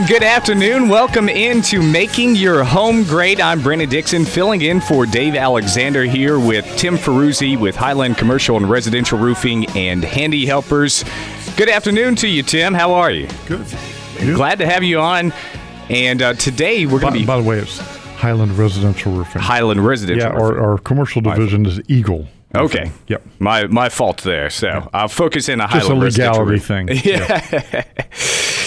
And good afternoon. Welcome into Making Your Home Great. I'm Brandon Dixon, filling in for Dave Alexander here with Tim Ferruzzi with Highland Commercial and Residential Roofing and Handy Helpers. Good afternoon to you, Tim. How are you? Good. Glad to have you on. And uh, today we're going to be by the way, it's Highland Residential Roofing. Highland Residential. yeah, our, our commercial division is Eagle. Okay. Yep. My my fault there. So I'll focus in on Just a legality thing.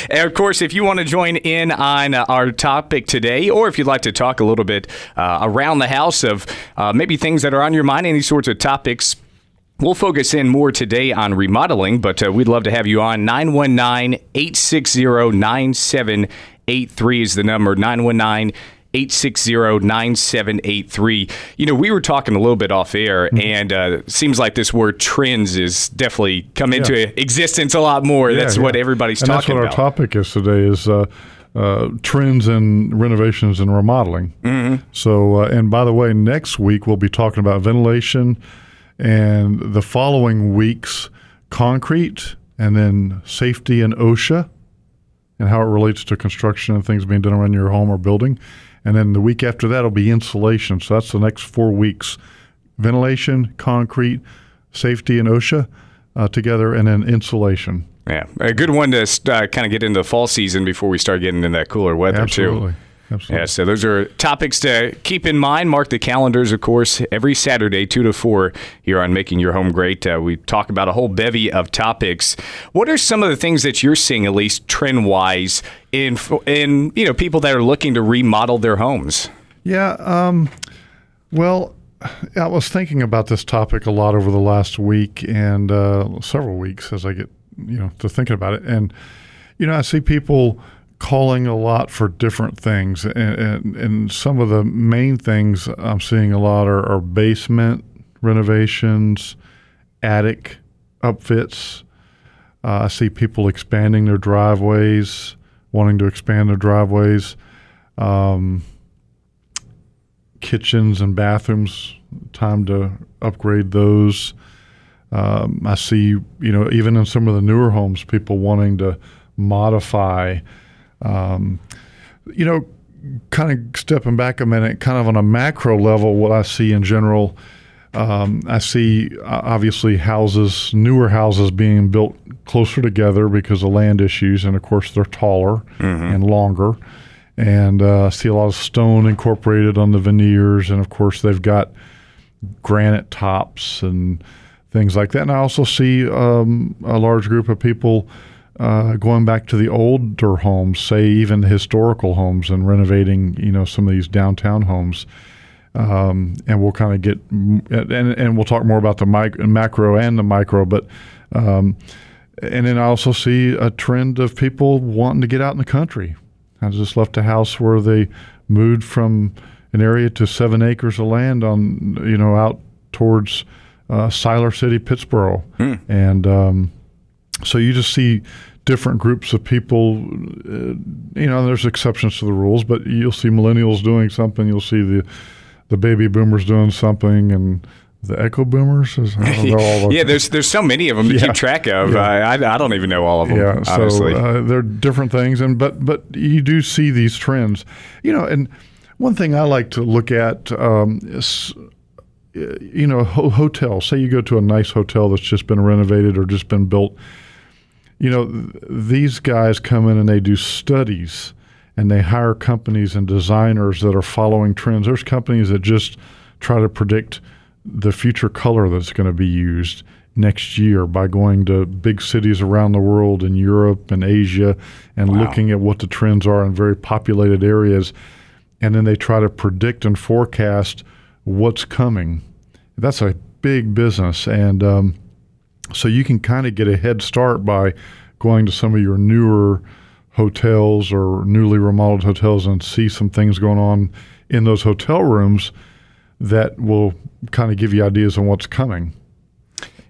And of course, if you want to join in on uh, our topic today, or if you'd like to talk a little bit uh, around the house of uh, maybe things that are on your mind, any sorts of topics. We'll focus in more today on remodeling, but uh, we'd love to have you on. 919 860 9783 is the number. 919 860 9783. You know, we were talking a little bit off air, Mm-hmm. and uh, it seems like this word trends is definitely come into existence a lot more. that's Yeah, what everybody's and talking that's what about. our topic is today is uh, uh, trends in renovations and remodeling. Mm-hmm. So, uh, and by the way, next week we'll be talking about ventilation, and the following weeks concrete, and then safety and OSHA, and how it relates to construction and things being done around your home or building. And then the week after that will be insulation. So that's the next four weeks: ventilation, concrete, safety, and OSHA uh, together, and then insulation. Yeah, a good one to uh, kind of get into the fall season before we start getting into that cooler weather Absolutely. too. Absolutely. Yeah, so those are topics to keep in mind. Mark the calendars, of course, every Saturday, 2 to 4, here on Making Your Home Great. Uh, we talk about a whole bevy of topics. What are some of the things that you're seeing, at least trend wise, in, in you know people that are looking to remodel their homes? Yeah. Um, well, I was thinking about this topic a lot over the last week and uh, several weeks as I get you know to thinking about it, and you know I see people calling a lot for different things, and, and, and some of the main things I'm seeing a lot are, are basement renovations, attic upfits. Uh, I see people expanding their driveways, wanting to expand their driveways. Um, kitchens and bathrooms, time to upgrade those. Um, I see, you know, even in some of the newer homes, people wanting to modify. Um, you know, kind of stepping back a minute, kind of on a macro level, what I see in general, um, I see uh, obviously houses, newer houses being built closer together because of land issues, and of course they're taller and longer. And uh, I see a lot of stone incorporated on the veneers, and of course they've got granite tops and things like that. And I also see um, a large group of people uh, going back to the older homes, say even historical homes, and renovating, you know, some of these downtown homes. Um, and we'll kind of get, and, and we'll talk more about the mic- macro and the micro, but. Um, and then I also see a trend of people wanting to get out in the country. I just left a house where they moved from an area to seven acres of land on, you know, out towards uh, Siler City, Pittsboro, and um, so you just see different groups of people. Uh, you know, there's exceptions to the rules, but you'll see millennials doing something. You'll see the the baby boomers doing something, and the echo boomers. Is, I don't know all the- yeah, there's there's so many of them to Yeah. keep track of. Yeah. I, I, I don't even know all of them, yeah honestly. so uh, they're different things and but but you do see these trends you know and one thing i like to look at um, is uh, you know ho- hotels say you go to a nice hotel that's just been renovated or just been built you know th- these guys come in and they do studies and they hire companies and designers that are following trends there's companies that just try to predict the future color that's going to be used next year by going to big cities around the world in Europe and Asia and Wow. looking at what the trends are in very populated areas. And then they try to predict and forecast what's coming. That's a big business. And um, so you can kind of get a head start by going to some of your newer hotels or newly remodeled hotels and see some things going on in those hotel rooms that will kind of give you ideas on what's coming.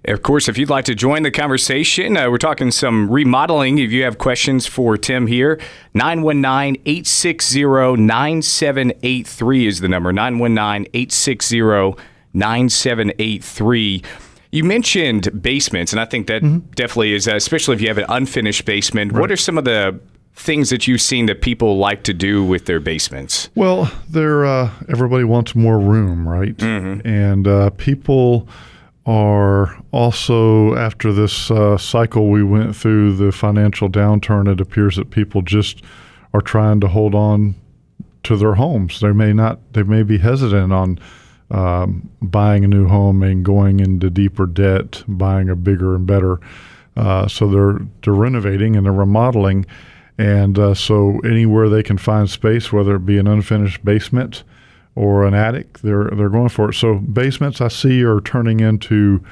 Of course, if you'd like to join the conversation, uh, we're talking some remodeling. If you have questions for Tim here, 919 860 9783 is the number 919 860 9783. You mentioned basements, and I think that definitely is, uh, especially if you have an unfinished basement. What are some of the things that you've seen that people like to do with their basements? Well, there uh, everybody wants more room, right? Mm-hmm. And uh, people are also after this uh, cycle we went through the financial downturn. It appears that people just are trying to hold on to their homes. They may not. They may be hesitant on. Um, buying a new home and going into deeper debt, buying a bigger and better. Uh, so they're they're renovating and they're remodeling, and uh, so anywhere they can find space, whether it be an unfinished basement or an attic, they're they're going for it. So basements I see are turning into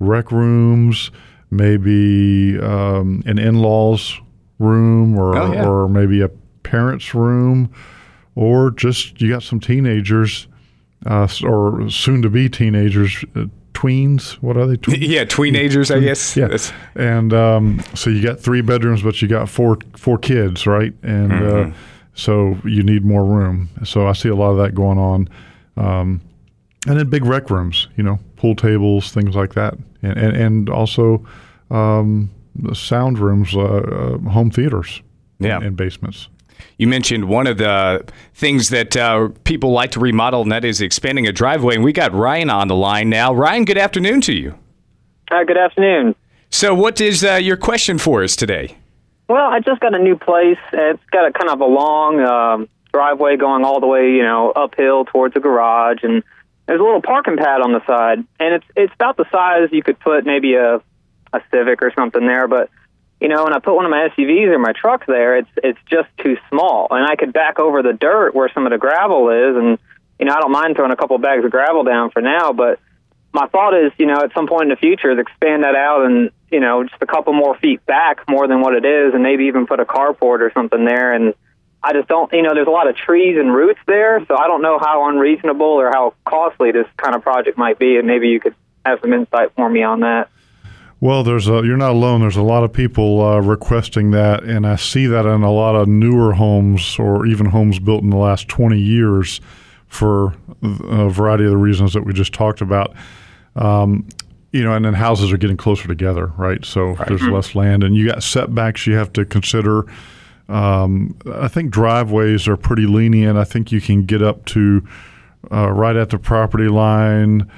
rec rooms, maybe um, an in-laws room, or Oh, yeah. or maybe a parents' room, or just you got some teenagers, uh, or soon-to-be teenagers. Uh, Tweens, what are they? Tweens? Yeah, teenagers, I guess. Yeah, That's- and um, so you got three bedrooms, but you got four four kids, right? And uh, so you need more room. So I see a lot of that going on, um, and then big rec rooms, you know, pool tables, things like that, and and, and also um, sound rooms, uh, uh, home theaters, Yeah. in basements. You mentioned one of the things that uh, people like to remodel, and that is expanding a driveway. And we got Ryan on the line now. Ryan, good afternoon to you. Uh, good afternoon. So, what is uh, your question for us today? Well, I just got a new place. It's got a kind of a long um, driveway going all the way, you know, uphill towards the garage, and there's a little parking pad on the side, and it's it's about the size you could put maybe a a Civic or something there, but you know, when I put one of my SUVs or my truck there, it's it's just too small, and I could back over the dirt where some of the gravel is, and you know, I don't mind throwing a couple bags of gravel down for now, but my thought is, you know, at some point in the future, is expand that out and you know, just a couple more feet back more than what it is, and maybe even put a carport or something there. And I just don't, you know, there's a lot of trees and roots there, so I don't know how unreasonable or how costly this kind of project might be, and maybe you could have some insight for me on that. Well, there's a, you're not alone. There's a lot of people uh, requesting that, and I see that in a lot of newer homes or even homes built in the last 20 years for a variety of the reasons that we just talked about. Um, you know, and then houses are getting closer together, right? So there's less land, and you got setbacks you have to consider. Um, I think driveways are pretty lenient. I think you can get up to uh, right at the property line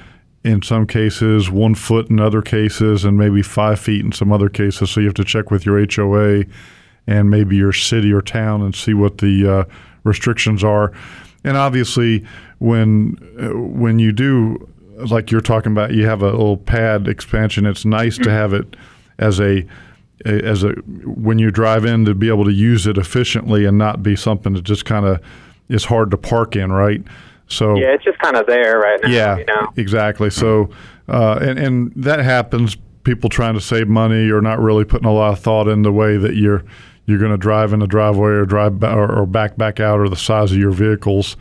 in some cases, one foot in other cases, and maybe five feet in some other cases. So you have to check with your HOA and maybe your city or town and see what the uh, restrictions are. And obviously, when uh, when you do, like you're talking about, you have a little pad expansion. It's nice to have it as a as a when you drive in to be able to use it efficiently and not be something that just kind of is hard to park in, right? So Yeah, it's just kind of there right now. yeah, you know. exactly. So, uh, and and that happens. People trying to save money or not really putting a lot of thought in the way that you're you're going to drive in the driveway or drive ba- or, back back out or the size of your vehicles.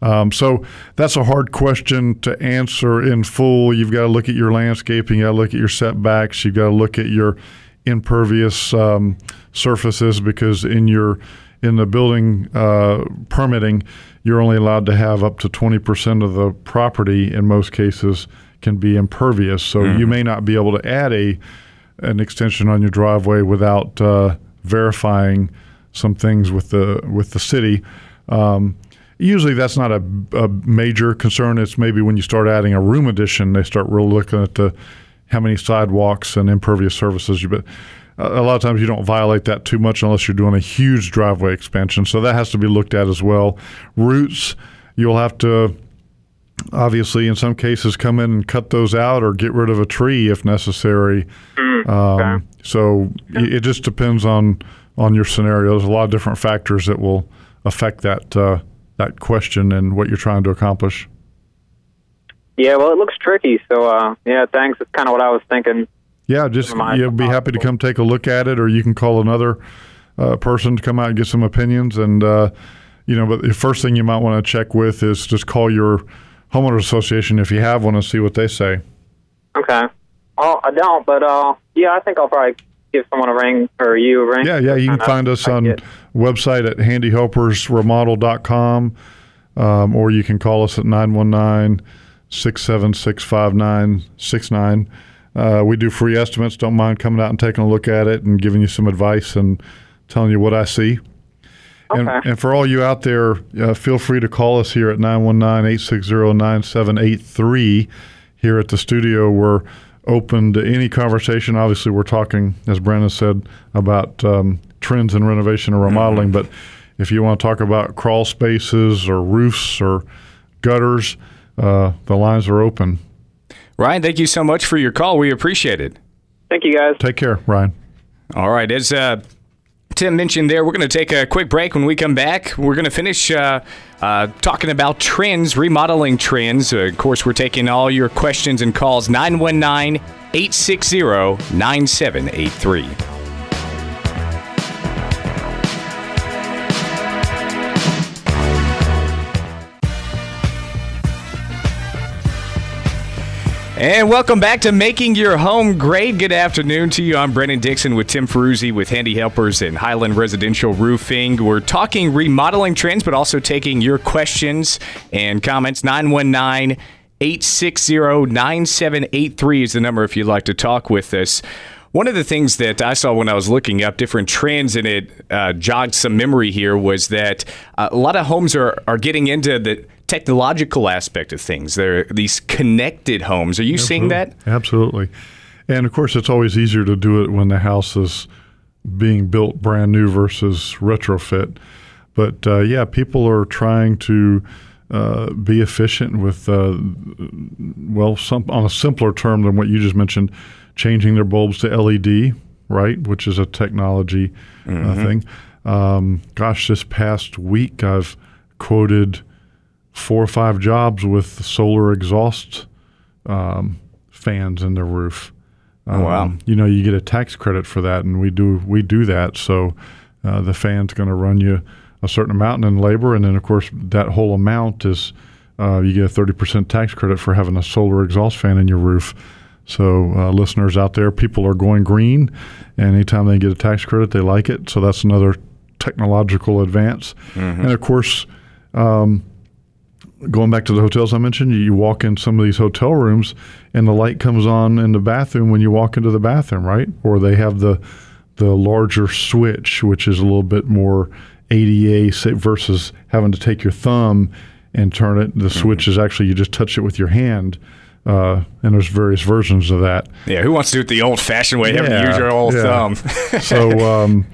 Um, so that's a hard question to answer in full. You've got to look at your landscaping. You got to look at your setbacks. You've got to look at your impervious um, surfaces because in your in the building uh, permitting, you're only allowed to have up to 20% of the property in most cases can be impervious. So you may not be able to add a an extension on your driveway without uh, verifying some things with the with the city. Um, usually, that's not a, a major concern. It's maybe when you start adding a room addition, they start really looking at the how many sidewalks and impervious surfaces you. But a lot of times you don't violate that too much unless you're doing a huge driveway expansion. So that has to be looked at as well. Roots, you'll have to obviously in some cases come in and cut those out or get rid of a tree if necessary. Um, so it it just depends on on your scenario. There's a lot of different factors that will affect that uh, that question and what you're trying to accomplish. Yeah, well, it looks tricky. So, uh, yeah, thanks. It's kind of what I was thinking. Yeah, just you'll be happy to come take a look at it, or you can call another uh, person to come out and get some opinions. And uh, you know, but the first thing you might want to check with is just call your homeowner association if you have one and see what they say. Okay. Oh, I don't, but uh, yeah, I think I'll probably give someone a ring or you a ring. Yeah, yeah, you can find us on website at handyhelpersremodel.com um, or you can call us at 919-676-5969. Uh, we do free estimates. Don't mind coming out and taking a look at it and giving you some advice and telling you what I see. And, Okay. and for all you out there, uh, feel free to call us here at 919-860-9783 here at the studio. We're open to any conversation. Obviously, we're talking, as Brandon said, about um, trends in renovation and remodeling. But if you want to talk about crawl spaces or roofs or gutters, uh, the lines are open. Ryan, thank you so much for your call. We appreciate it. Thank you, guys. Take care, Ryan. All right, as uh, Tim mentioned there, we're going to take a quick break. When we come back, we're going to finish uh, uh, talking about trends, remodeling trends. Uh, of course, we're taking all your questions and calls 919 860 9783. And welcome back to Making Your Home Great. Good afternoon to you. I'm Brennan Dixon with Tim Ferruzzi with Handy Helpers and Highland Residential Roofing. We're talking remodeling trends, but also taking your questions and comments. 919 860 9783 is the number if you'd like to talk with us. One of the things that I saw when I was looking up different trends and it uh, jogged some memory here was that uh, a lot of homes are, are getting into the technological aspect of things. They're these connected homes. Are you seeing that? Absolutely. And of course, it's always easier to do it when the house is being built brand new versus retrofit. But uh, yeah, people are trying to uh, be efficient with, uh, well, some, on a simpler term than what you just mentioned, changing their bulbs to LED, right, which is a technology uh, thing. Um, gosh, this past week I've quoted four or five jobs with solar exhaust um, fans in their roof. Um, wow. You know, you get a tax credit for that, and we do we do that. So uh, the fan's going to run you a certain amount in labor, and then of course that whole amount is uh, you get a thirty percent tax credit for having a solar exhaust fan in your roof. So uh, listeners out there, people are going green, and anytime they get a tax credit, they like it. So that's another technological advance, and of course. Um, going back to the hotels I mentioned, you walk in some of these hotel rooms and the light comes on in the bathroom when you walk into the bathroom, right? Or they have the the larger switch, which is a little bit more ADA versus having to take your thumb and turn it. The switch is actually you just touch it with your hand. Uh, and there's various versions of that. Yeah, who wants to do it the old fashioned way? Having to use your old yeah. thumb. so um,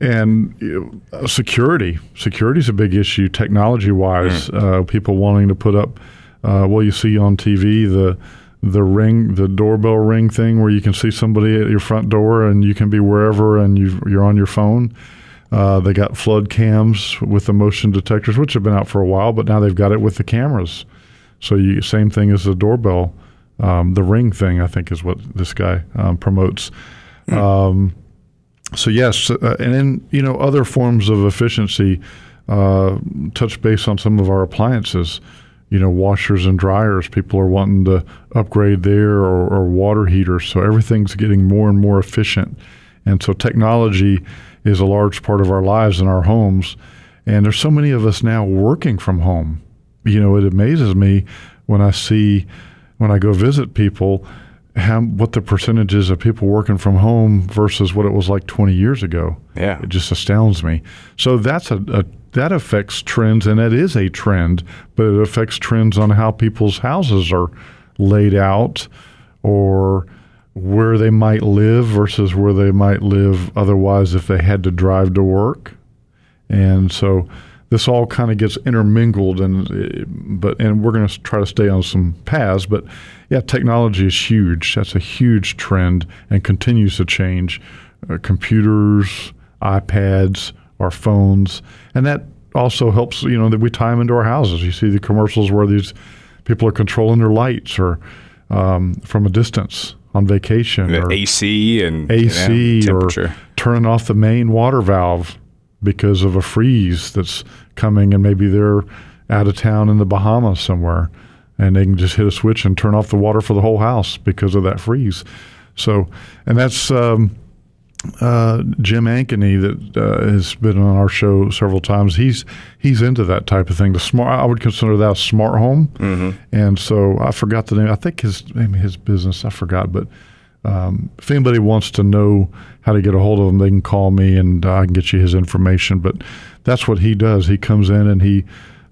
and you know, security security is a big issue technology wise uh, people wanting to put up uh, well you see on tv the the ring the doorbell ring thing where you can see somebody at your front door and you can be wherever and you you're on your phone. Uh, they got flood cams with the motion detectors which have been out for a while but now they've got it with the cameras. So you same thing as the doorbell um, the ring thing i think is what this guy um, promotes. Um, so yes, uh, and then you know other forms of efficiency. Uh, touch base on some of our appliances. You know, washers and dryers. People are wanting to upgrade there, or, or water heaters. So everything's getting more and more efficient, and so technology is a large part of our lives in our homes. And there's so many of us now working from home. You know, it amazes me when I see when I go visit people how what the percentage is of people working from home versus what it was like 20 years ago. Yeah. It just astounds me. So that's a, a that affects trends and that is a trend, but it affects trends on how people's houses are laid out or where they might live versus where they might live otherwise if they had to drive to work. And so this all kind of gets intermingled and uh, but and we're going to try to stay on some paths but yeah technology is huge. That's a huge trend and continues to change. Uh, computers ipads our phones and that also helps you know that we tie them into our houses. You see the commercials where these people are controlling their lights or um, from a distance on vacation or AC and AC you know, or turning off the main water valve because of a freeze that's coming and maybe they're out of town in the Bahamas somewhere and they can just hit a switch and turn off the water for the whole house because of that freeze. So, and that's um, uh, Jim Ankeny that uh, has been on our show several times. He's he's into that type of thing. The smart, I would consider that a smart home. And so I forgot the name. I think his name, his business, I forgot, but um, if anybody wants to know how to get a hold of him, they can call me and I can get you his information. But that's what he does. He comes in and he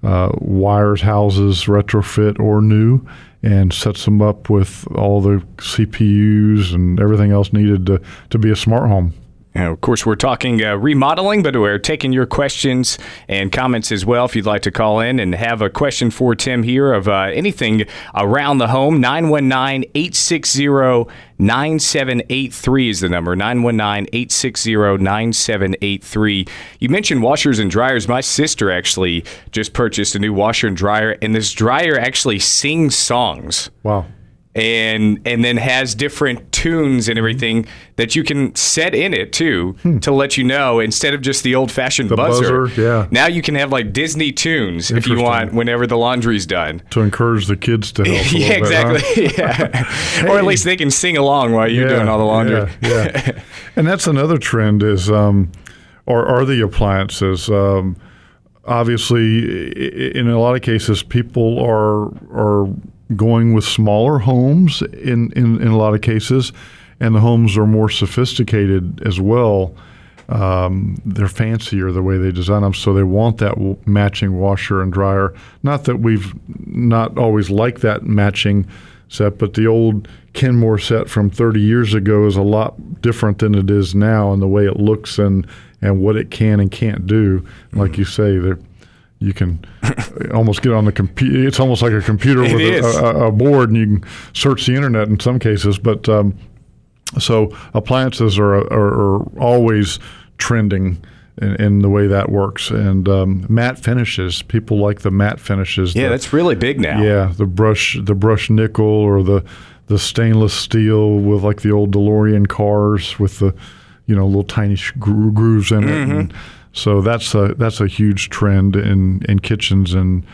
uh, wires houses, retrofit or new, and sets them up with all the CPUs and everything else needed to, to be a smart home. And of course, we're talking uh, remodeling, but we're taking your questions and comments as well. If you'd like to call in and have a question for Tim here of uh, anything around the home, 919 860 9783 is the number 919 860 9783. You mentioned washers and dryers. My sister actually just purchased a new washer and dryer, and this dryer actually sings songs Wow. And and then has different tunes and everything that you can set in it too to let you know instead of just the old fashioned Hmm. Buzzer. buzzer, yeah. Now you can have like Disney tunes if you want whenever the laundry's done. To encourage the kids to help. yeah, little bit, huh? exactly. yeah. Or at least they can sing along while you're doing all the laundry. Yeah, yeah. and that's another trend is um, or are the appliances. Um, obviously, in a lot of cases, people are are going with smaller homes in, in, in a lot of cases, and the homes are more sophisticated as well. Um, they're fancier the way they design them, so they want that w- matching washer and dryer. Not that we've not always liked that matching set, but the old Kenmore set from 30 years ago is a lot different than it is now in the way it looks and and what it can and can't do. Like you say, there you can almost get on the computer. It's almost like a computer It with a, a, a board, and you can search the internet in some cases. But um, so appliances are, are, are always trending in, in the way that works. And um, matte finishes, people like the matte finishes. Yeah, the- that's really big now. yeah, the brush, the brush nickel, or the the stainless steel with like the old DeLorean cars with the you know little tiny sh- grooves in it. And so that's a that's a huge trend in in kitchens and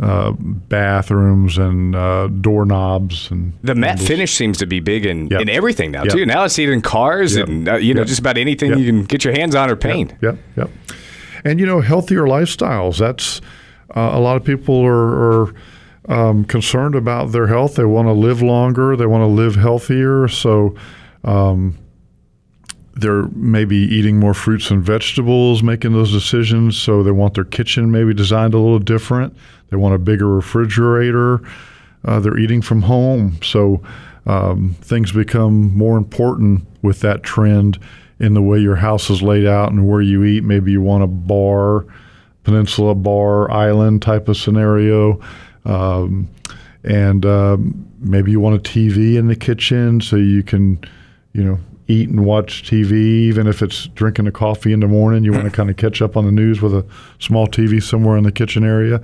uh, bathrooms and uh, doorknobs and The matte handles. finish seems to be big in, Yep. in everything now Yep. too. Now it's even cars Yep. and uh, you know just about anything you can get your hands on or paint. Yep, yep. And you know, healthier lifestyles. That's uh, a lot of people are, are um, concerned about their health. They want to live longer. They want to live healthier. So. Um, they're maybe eating more fruits and vegetables, making those decisions. So they want their kitchen maybe designed a little different. They want a bigger refrigerator. Uh, they're eating from home. So um, things become more important with that trend in the way your house is laid out and where you eat. Maybe you want a bar, peninsula bar, island type of scenario. Um, and um, maybe you want a TV in the kitchen so you can, you know, eat and watch TV, even if it's drinking a coffee in the morning. You want to kind of catch up on the news with a small TV somewhere in the kitchen area.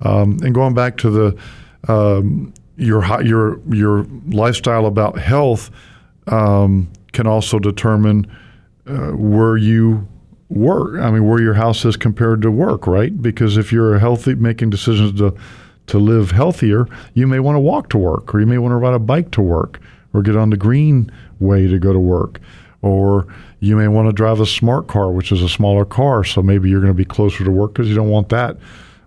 Um, and going back to the um, your your your lifestyle about health um, can also determine uh, where you work. I mean, where your house is compared to work, right? Because if you're healthy, making decisions to to live healthier, you may want to walk to work, or you may want to ride a bike to work, or get on the green way to go to work, or you may want to drive a smart car, which is a smaller car. So maybe you're going to be closer to work because you don't want that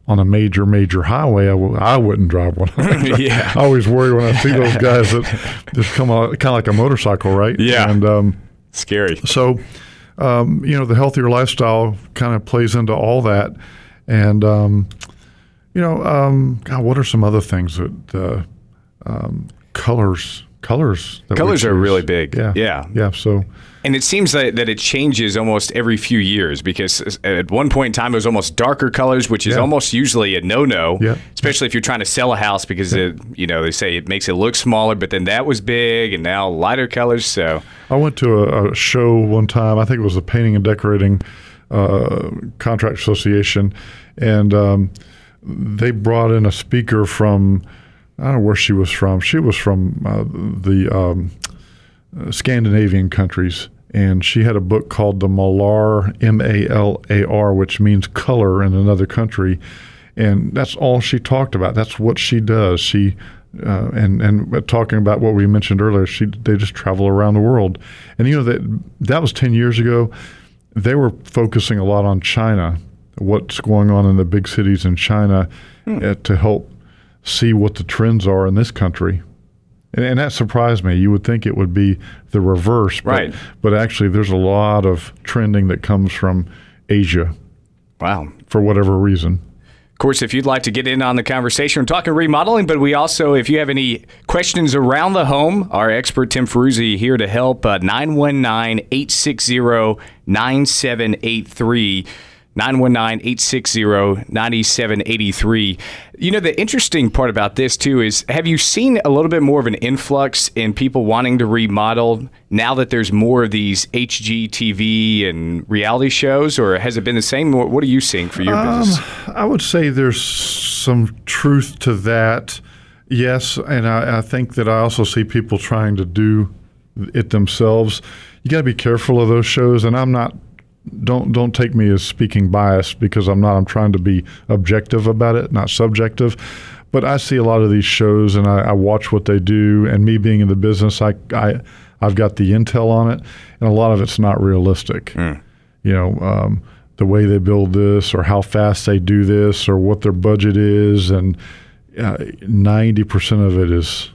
on a major major highway. I w- I wouldn't drive one. Yeah. I always worry when I see those guys that just come out kind of like a motorcycle, right? Yeah. and um, Scary. so, um, you know, the healthier lifestyle kind of plays into all that. And, um, you know, um, God, what are some other things that uh, um, colors? Colors. Colors are really big. Yeah. Yeah. Yeah. So, And it seems that, that it changes almost every few years because at one point in time it was almost darker colors, which is Yeah. almost usually a no-no, Yeah. especially if you're trying to sell a house because it, you know they say it makes it look smaller, but then that was big and now lighter colors. So I went to a, a show one time. I think it was the Painting and Decorating uh, Contract Association, and um, they brought in a speaker from I don't know where she was from. She was from uh, the um, Scandinavian countries, and she had a book called the Malar M A L A R, which means color in another country, and that's all she talked about. That's what she does. She uh, and and talking about what we mentioned earlier, she they just travel around the world, and you know that that was ten years ago. They were focusing a lot on China, what's going on in the big cities in China, uh, to help see what the trends are in this country. and, and that surprised me. You would think it would be the reverse, but, Right. But actually, there's a lot of trending that comes from Asia Wow. for whatever reason. Of course, if you'd like to get in on the conversation, we're talking remodeling, but we also, if you have any questions around the home, our expert Tim Ferruzzi here to help. uh, 919 860 9783. 919 860 9783. You know, the interesting part about this, too, is have you seen a little bit more of an influx in people wanting to remodel now that there's more of these HGTV and reality shows, or has it been the same? What are you seeing for your um, business? I would say there's some truth to that. Yes, and I, I think that I also see people trying to do it themselves. You got to be careful of those shows, and I'm not. Don't don't take me as speaking biased because I'm not. I'm trying to be objective about it, not subjective. But I see a lot of these shows, and I, I watch what they do. And me being in the business, I, I I've got the intel on it, and a lot of it's not realistic you know, um, the way they build this or how fast they do this or what their budget is. And uh, 90% of it is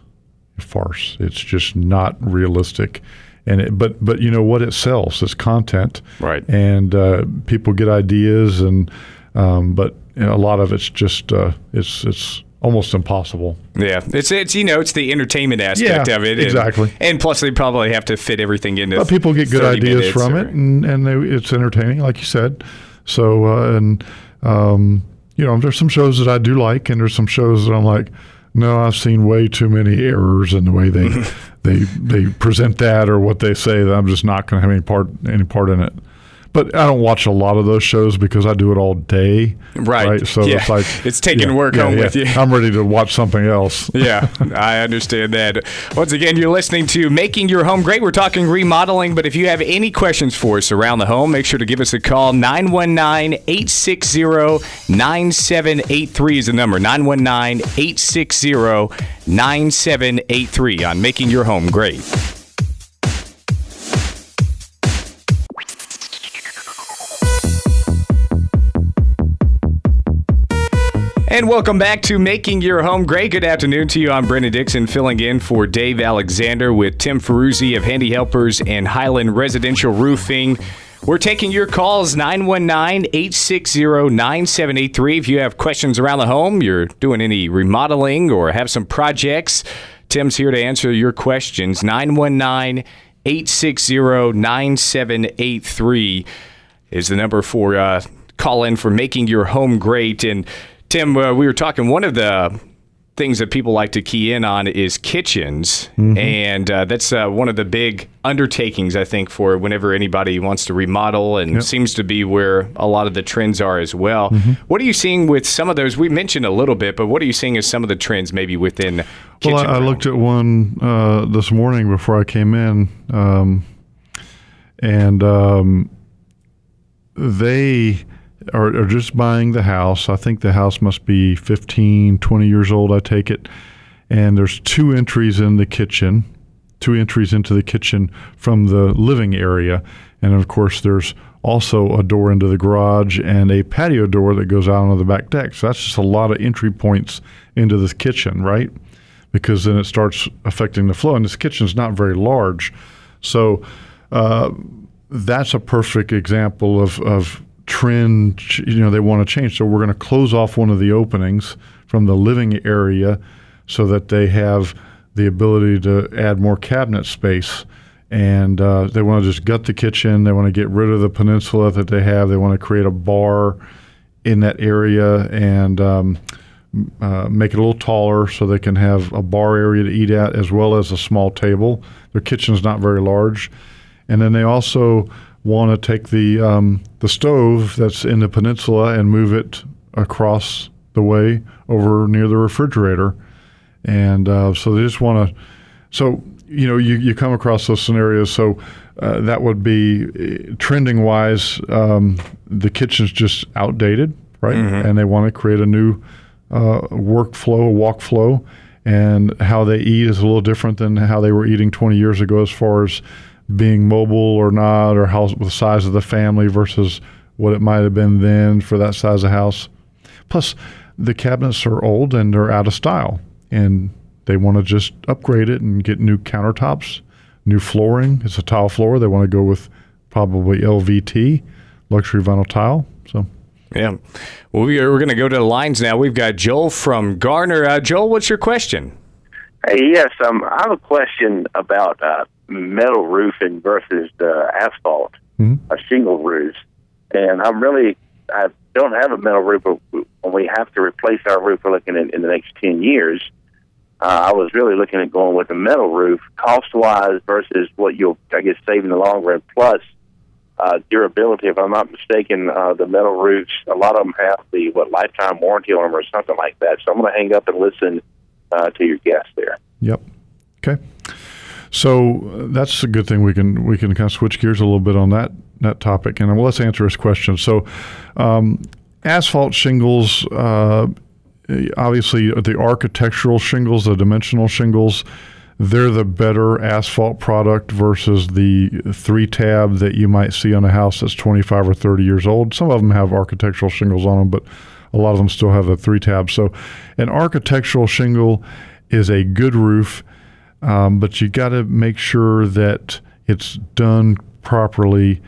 farce. It's just not realistic. And it, but but you know what it sells is content, Right. And uh, people get ideas, and um, but you know, a lot of it's just uh, it's it's almost impossible. Yeah, it's it's you know it's the entertainment aspect Yeah, of it, and- exactly. And, plus, they probably have to fit everything into. But people get good ideas from or- it, and, and they, it's entertaining, like you said. So, uh, and um, you know, there's some shows that I do like, and there's some shows that I'm like, no, I've seen way too many errors in the way they they they present that or what they say that I'm just not going to have any part any part in it. But I don't watch a lot of those shows because I do it all day. Right. So Yeah. it's like It's taking work home with you. I'm ready to watch something else. yeah, I understand that. Once again, you're listening to Making Your Home Great. We're talking remodeling, but if you have any questions for us around the home, make sure to give us a call. 919 860 9783 is the number. 919 860 9783 on Making Your Home Great. And welcome back to Making Your Home Great. Good afternoon to you. I'm Brendan Dixon, filling in for Dave Alexander with Tim Ferruzzi of Handy Helpers and Highland Residential Roofing. We're taking your calls 919 860 9783. If you have questions around the home, you're doing any remodeling or have some projects, Tim's here to answer your questions. 919 860 9783 is the number for uh, call in for making your home great. And Tim, uh, we were talking. One of the things that people like to key in on is kitchens, and uh, that's uh, one of the big undertakings I think for whenever anybody wants to remodel, and seems to be where a lot of the trends are as well. What are you seeing with some of those? We mentioned a little bit, but what are you seeing as some of the trends maybe within? Well, I, I looked at one uh, this morning before I came in, um, and um, they are just buying the house. I think the house must be 15, 20 years old, I take it. And there's two entries in the kitchen, two entries into the kitchen from the living area. And of course, there's also a door into the garage and a patio door that goes out onto the back deck. So that's just a lot of entry points into this kitchen, right? Because then it starts affecting the flow. And this kitchen's not very large. So uh, that's a perfect example of, of trend you know they want to change. So we're going to close off one of the openings from the living area so that they have the ability to add more cabinet space. And uh, they want to just gut the kitchen. They want to get rid of the peninsula that they have. They want to create a bar in that area and um, uh, make it a little taller so they can have a bar area to eat at as well as a small table. Their kitchen's not very large, and then they also want to take the um, the stove that's in the peninsula and move it across the way over near the refrigerator, and uh, so they just want to. So you know you, you come across those scenarios. So uh, that would be uh, trending wise. Um, the kitchen's just outdated, right? And they want to create a new uh, workflow, a walk flow, and how they eat is a little different than how they were eating 20 years ago as far as being mobile or not, or how the size of the family versus what it might have been then for that size of house. Plus, the cabinets are old and they're out of style, and they want to just upgrade it and get new countertops, new flooring. It's a tile floor. They want to go with probably LVT, luxury vinyl tile. So. Yeah. Well, we are, we're going to go to the lines now. We've got Joel from Garner. Uh, Joel, what's your question? Hey, yes, um, I have a question about uh, metal roofing versus the asphalt Mhm. uh, shingle roofs, and I'm really I don't have a metal roof, but when we have to replace our roof, we're looking at in the next ten years. Uh, I was really looking at going with a metal roof, cost wise versus what you'll I guess save in the long run, plus uh, durability. If I'm not mistaken, uh, the metal roofs a lot of them have the what lifetime warranty on them or something like that. So I'm going to hang up and listen uh, to your guest there. Yep. Okay. So uh, that's a good thing. We can we can kind of switch gears a little bit on that that topic, and let's answer his question. So, um, asphalt shingles, uh, obviously the architectural shingles, the dimensional shingles, they're the better asphalt product versus the three tab that you might see on a house that's 25 or 30 years old. Some of them have architectural shingles on them, but a lot of them still have the three tab. So, an architectural shingle is a good roof, um, but you got to make sure that it's done properly.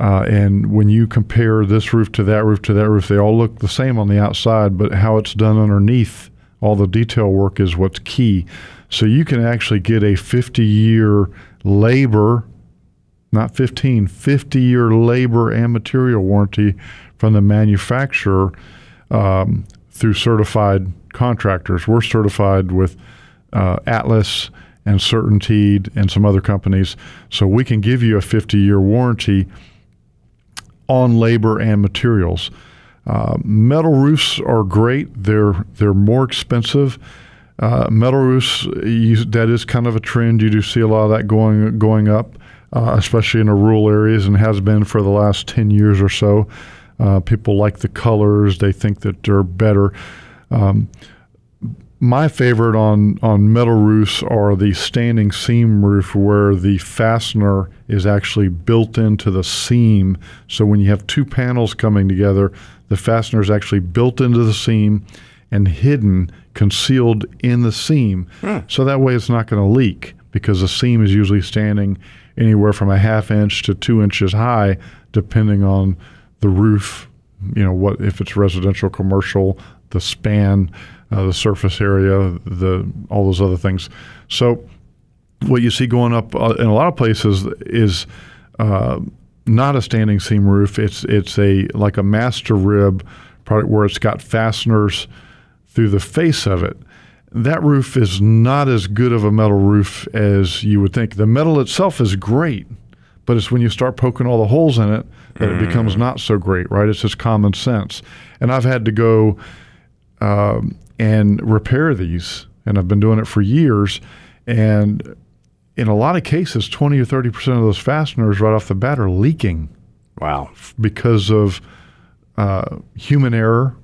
Uh, and when you compare this roof to that roof to that roof, they all look the same on the outside, but how it's done underneath, all the detail work is what's key. So you can actually get a 50 year labor, not 15, 50 year labor and material warranty from the manufacturer um, through certified contractors. We're certified with uh, Atlas and Certainteed and some other companies. So we can give you a 50 year warranty on labor and materials. Uh, metal roofs are great. They're they're more expensive. Uh, metal roofs you, that is kind of a trend. You do see a lot of that going going up, uh, especially in the rural areas, and has been for the last ten years or so. Uh, people like the colors. They think that they're better. Um, my favorite on, on metal roofs are the standing seam roof where the fastener is actually built into the seam. So when you have two panels coming together, the fastener is actually built into the seam and hidden, concealed in the seam. Hmm. So that way it's not going to leak because the seam is usually standing anywhere from a half inch to two inches high, depending on the roof. You know what if it's residential, commercial, the span, uh, the surface area, the all those other things. So what you see going up uh, in a lot of places is uh, not a standing seam roof. It's it's a like a master rib product where it's got fasteners through the face of it. That roof is not as good of a metal roof as you would think. The metal itself is great, but it's when you start poking all the holes in it that it becomes not so great, right? It's just common sense. And I've had to go um, and repair these, and I've been doing it for years. And in a lot of cases, 20 or 30% of those fasteners right off the bat are leaking Wow. because of uh, human error.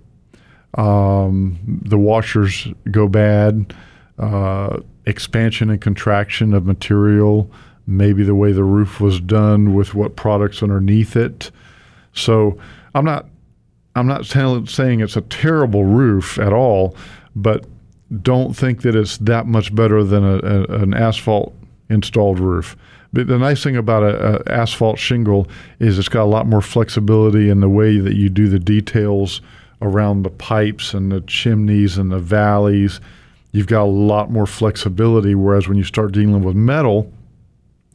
Um, the washers go bad, uh, expansion and contraction of material, maybe the way the roof was done with what products underneath it. So I'm not I'm not saying it's a terrible roof at all, but don't think that it's that much better than a, a, an asphalt installed roof. But the nice thing about a, a asphalt shingle is it's got a lot more flexibility in the way that you do the details around the pipes and the chimneys and the valleys. You've got a lot more flexibility. Whereas when you start dealing with metal,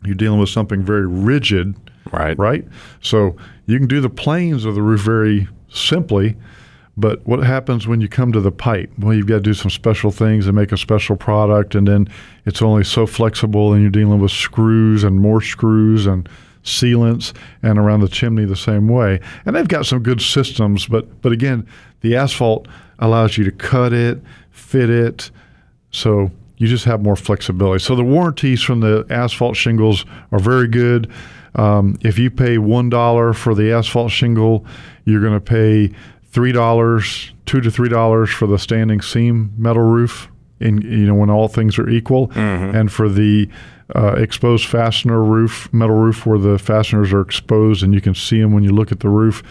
you're dealing with something very rigid Right. right? So you can do the planes of the roof very simply, but what happens when you come to the pipe? Well, you've got to do some special things and make a special product, and then it's only so flexible, and you're dealing with screws and more screws and sealants, and around the chimney the same way. And they've got some good systems, but but again, the asphalt allows you to cut it, fit it, so you just have more flexibility. So the warranties from the asphalt shingles are very good. Um, if you pay one dollar for the asphalt shingle, you're going to pay three dollars, two to three dollars for the standing seam metal roof. In you know when all things are equal, and for the uh, exposed fastener roof, metal roof, where the fasteners are exposed and you can see them when you look at the roof,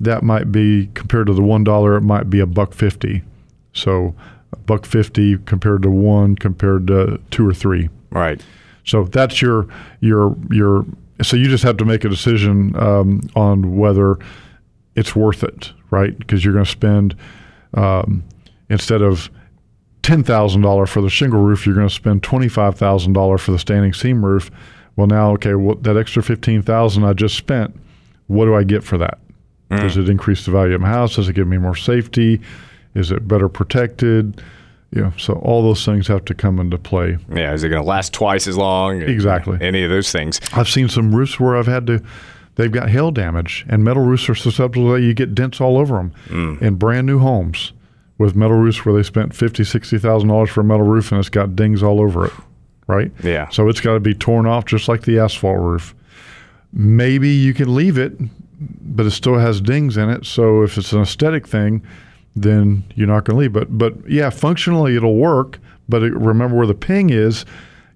that might be compared to the one dollar, it might be a buck fifty. So a buck fifty compared to one compared to two or three. Right. So that's your your your. So you just have to make a decision um, on whether it's worth it, right? Because you're going to spend um, instead of ten thousand dollars for the shingle roof, you're going to spend twenty five thousand dollars for the standing seam roof. Well, now okay, well, that extra fifteen thousand I just spent, what do I get for that? Does it increase the value of my house? Does it give me more safety? Is it better protected? Know, so all those things have to come into play. Yeah. Is it going to last twice as long? Exactly. Any of those things. I've seen some roofs where I've had to, they've got hail damage, and metal roofs are susceptible that you get dents all over them mm. in brand new homes with metal roofs where they spent fifty, sixty thousand dollars for a metal roof and it's got dings all over it, right? Yeah. So it's got to be torn off just like the asphalt roof. Maybe you can leave it, but it still has dings in it. So if it's an aesthetic thing, then you're not going to leave. But but yeah, functionally it'll work. But it, remember where the ping is.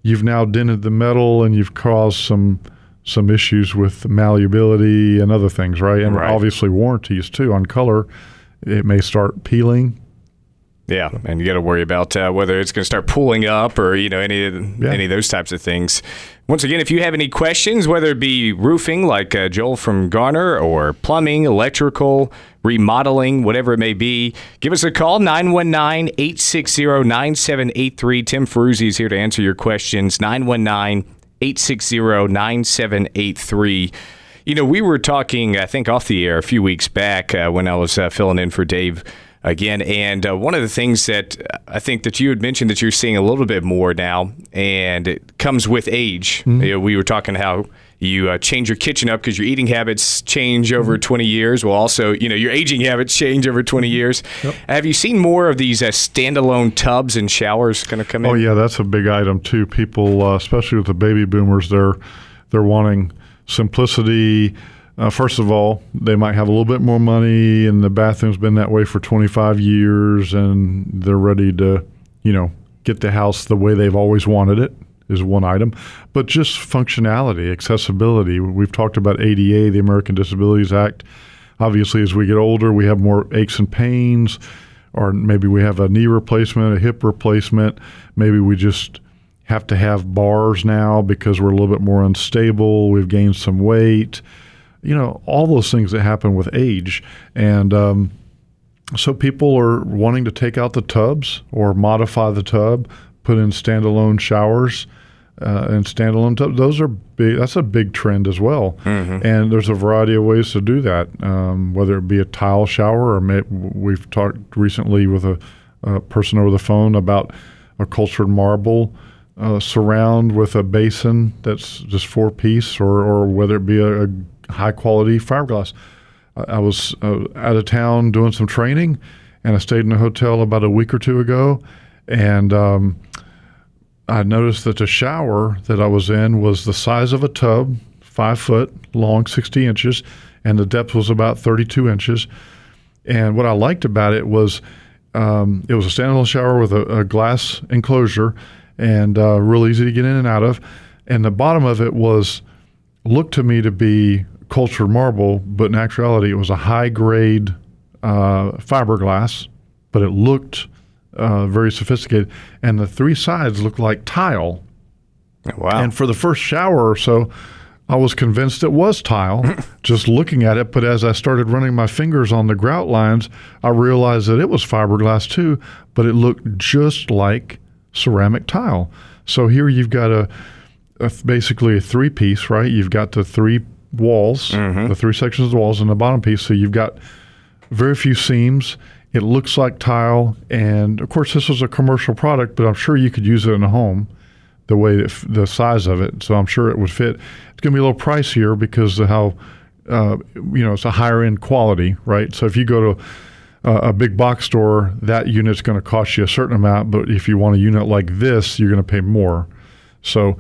You've now dented the metal and you've caused some some issues with malleability and other things, right? And Right. obviously warranties too on color. It may start peeling. Yeah, and you got to worry about uh, whether it's going to start pulling up or you know any of Yeah. any of those types of things. Once again, if you have any questions, whether it be roofing, like uh, Joel from Garner, or plumbing, electrical, remodeling, whatever it may be, give us a call 919-860-9783. Tim Ferruzzi is here to answer your questions. 919-860-9783. You know, we were talking, I think, off the air a few weeks back uh, when I was uh, filling in for Dave again. And uh, one of the things that I think that you had mentioned that you're seeing a little bit more now, and it comes with age. You know, we were talking how you uh, change your kitchen up because your eating habits change over 20 years. Well, also, you know, your aging habits change over 20 years. Have you seen more of these uh, standalone tubs and showers going to come in? Oh yeah, that's a big item too. People, uh, especially with the baby boomers, they're they're wanting simplicity. Uh, first of all, they might have a little bit more money, and the bathroom's been that way for 25 years, and they're ready to, you know, get the house the way they've always wanted it. Is one item, but just functionality, accessibility. We've talked about ADA, the American Disabilities Act. Obviously, as we get older, we have more aches and pains or maybe we have a knee replacement, a hip replacement. Maybe we just have to have bars now because we're a little bit more unstable. We've gained some weight. You know, all those things that happen with age. And um, so people are wanting to take out the tubs or modify the tub, put in standalone showers. Uh, and standalone tubs, those are big. That's a big trend as well. And there's a variety of ways to do that. Um, whether it be a tile shower, or may, we've talked recently with a, a person over the phone about a cultured marble uh, surround with a basin that's just four piece, or or whether it be a, a high quality fiberglass. I, I was uh, out of town doing some training, and I stayed in a hotel about a week or two ago, and um, I noticed that the shower that I was in was the size of a tub, five foot long, 60 inches, and the depth was about 32 inches. And what I liked about it was um, it was a standalone shower with a, a glass enclosure and uh, real easy to get in and out of. And the bottom of it was looked to me to be cultured marble, but in actuality, it was a high grade uh, fiberglass, but it looked uh, very sophisticated. And the three sides looked like tile. wow. And for the first shower or so, I was convinced it was tile just looking at it. But as I started running my fingers on the grout lines, I realized that it was fiberglass too, but it looked just like ceramic tile. So here you've got a, a basically a three piece, right? You've got the three walls, the three sections of the walls, and the bottom piece. So you've got very few seams. It looks like tile, and of course, this was a commercial product, but I'm sure you could use it in a home the way that f- the size of it. So I'm sure it would fit. It's going to be a little pricier because of how uh, you know it's a higher end quality, right? So if you go to uh, a big box store, that unit's going to cost you a certain amount, but if you want a unit like this, you're going to pay more. So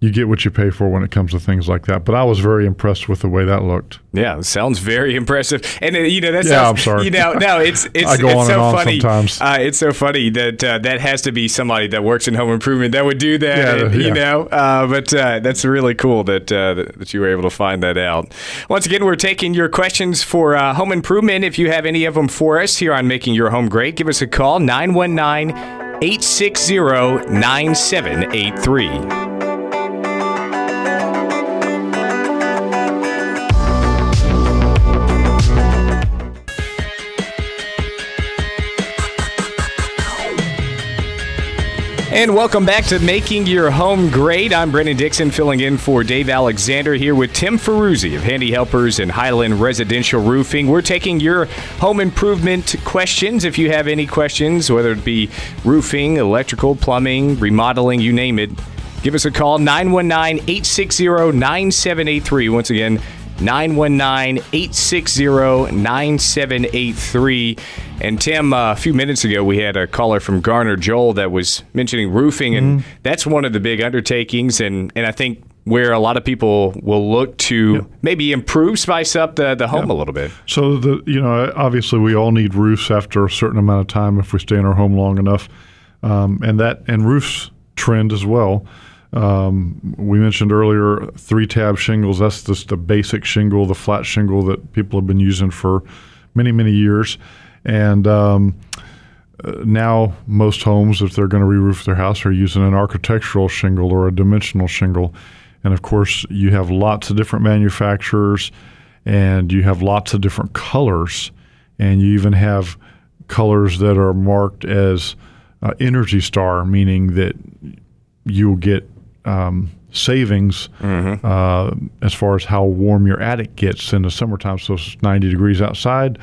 you get what you pay for when it comes to things like that. But I was very impressed with the way that looked. Yeah, sounds very impressive. And uh, you know, that's Yeah, sounds, I'm sorry. You know, no, it's it's, it's so funny. sometimes. Uh, it's so funny that uh, that has to be somebody that works in home improvement that would do that. Yeah, and, You know, uh, but uh, that's really cool that uh, that you were able to find that out. Once again, we're taking your questions for uh, home improvement. If you have any of them for us here on Making Your Home Great, give us a call 919 860 9783. And welcome back to Making Your Home Great. I'm Brendan Dixon filling in for Dave Alexander here with Tim Ferruzzi of Handy Helpers and Highland Residential Roofing. We're taking your home improvement questions. If you have any questions, whether it be roofing, electrical, plumbing, remodeling, you name it, give us a call 919 860 9783. Once again, 919 860 9783. And Tim, uh, a few minutes ago, we had a caller from Garner Joel that was mentioning roofing, and that's one of the big undertakings. And, and I think where a lot of people will look to maybe improve, spice up the, the home a little bit. So the you know obviously we all need roofs after a certain amount of time if we stay in our home long enough, um, and that and roofs trend as well. Um, we mentioned earlier three tab shingles. That's just the basic shingle, the flat shingle that people have been using for many many years, and um, uh, now most homes, if they're going to re-roof their house, are using an architectural shingle or a dimensional shingle. And of course, you have lots of different manufacturers, and you have lots of different colors, and you even have colors that are marked as uh, Energy Star, meaning that you'll get um, savings uh, as far as how warm your attic gets in the summertime. So it's 90 degrees outside.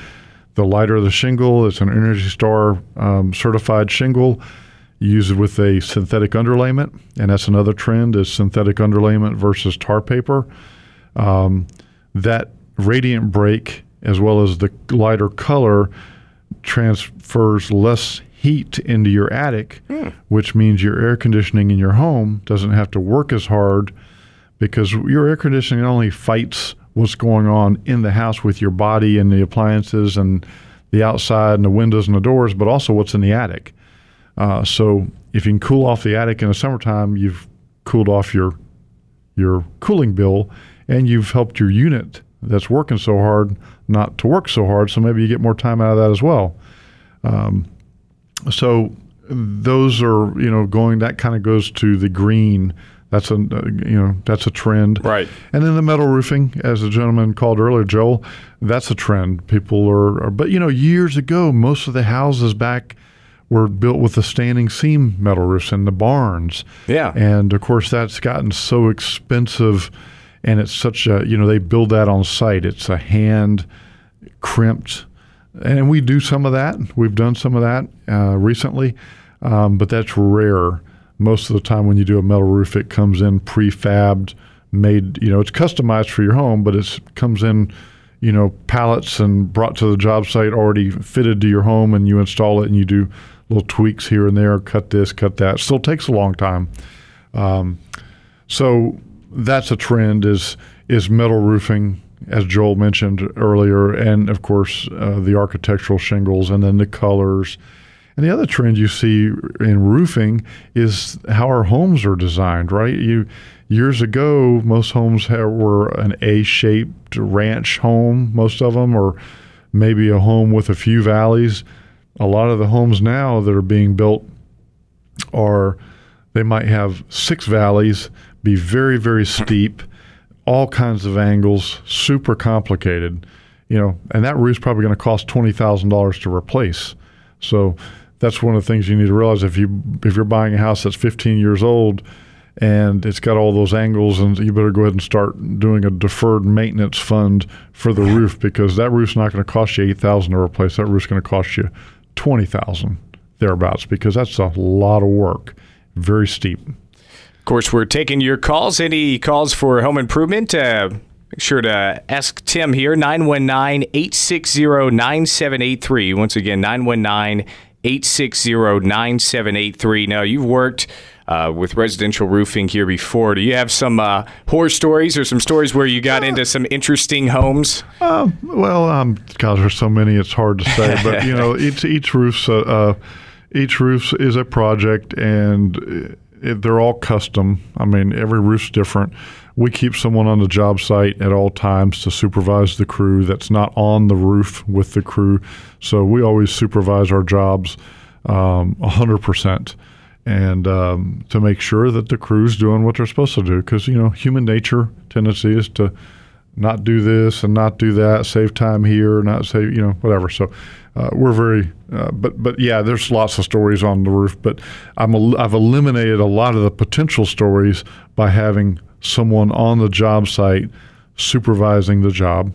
The lighter the shingle, it's an Energy Star um, certified shingle. You use it with a synthetic underlayment, and that's another trend: is synthetic underlayment versus tar paper. Um, that radiant break, as well as the lighter color, transfers less heat into your attic, which means your air conditioning in your home doesn't have to work as hard because your air conditioning only fights what's going on in the house with your body and the appliances and the outside and the windows and the doors, but also what's in the attic. Uh, so if you can cool off the attic in the summertime, you've cooled off your your cooling bill and you've helped your unit that's working so hard not to work so hard. So maybe you get more time out of that as well. Um, so those are you know going that kind of goes to the green. That's a uh, you know that's a trend, Right. And then the metal roofing, as the gentleman called earlier, Joel, that's a trend. People are, are but you know years ago, most of the houses back were built with the standing seam metal roofs in the barns. Yeah. And of course, that's gotten so expensive, and it's such a you know they build that on site. It's a hand crimped, and we do some of that. We've done some of that uh, recently, um, but that's rare. Most of the time, when you do a metal roof, it comes in prefabbed, made. You know, it's customized for your home, but it comes in. You know, pallets and brought to the job site already fitted to your home, and you install it and you do little tweaks here and there, cut this, cut that. Still takes a long time. Um, so that's a trend is is metal roofing, as Joel mentioned earlier, and of course uh, the architectural shingles, and then the colors. And the other trend you see in roofing is how our homes are designed. Right, you years ago most homes ha were an A-shaped ranch home, most of them, or maybe a home with a few valleys. A lot of the homes now that are being built are they might have six valleys, be very, very steep, all kinds of angles, super complicated, you know, and that roof's probably going to cost twenty thousand dollars to replace. So that's one of the things you need to realize. If you if you're buying a house that's 15 years old and it's got all those angles and you better go ahead and start doing a deferred maintenance fund for the roof because that roof's not going to cost you 8000 to replace. That roof's going to cost you 20000 thereabouts because that's a lot of work. Very steep Of course, we're taking your calls. Any calls for home improvement? Uh, make sure to ask Tim here 919 860 9783. Once again, 919 860 9783. Now, you've worked uh, with residential roofing here before. Do you have some uh, horror stories or some stories where you got into some interesting homes? Um, well, um, God, there's so many, it's hard to say. But you know, each each roof's uh, uh, each roof is a project, and it, they're all custom. I mean, every roof's different. We keep someone on the job site at all times to supervise the crew that's not on the roof with the crew. So we always supervise our jobs um, 100% and um, to make sure that the crew's doing what they're supposed to do. Because, you know, human nature tendency is to not do this and not do that, save time here, not save, you know, whatever. So uh, we're very, uh, but but yeah, there's lots of stories on the roof. But I'm a, I've eliminated a lot of the potential stories by having someone on the job site supervising the job,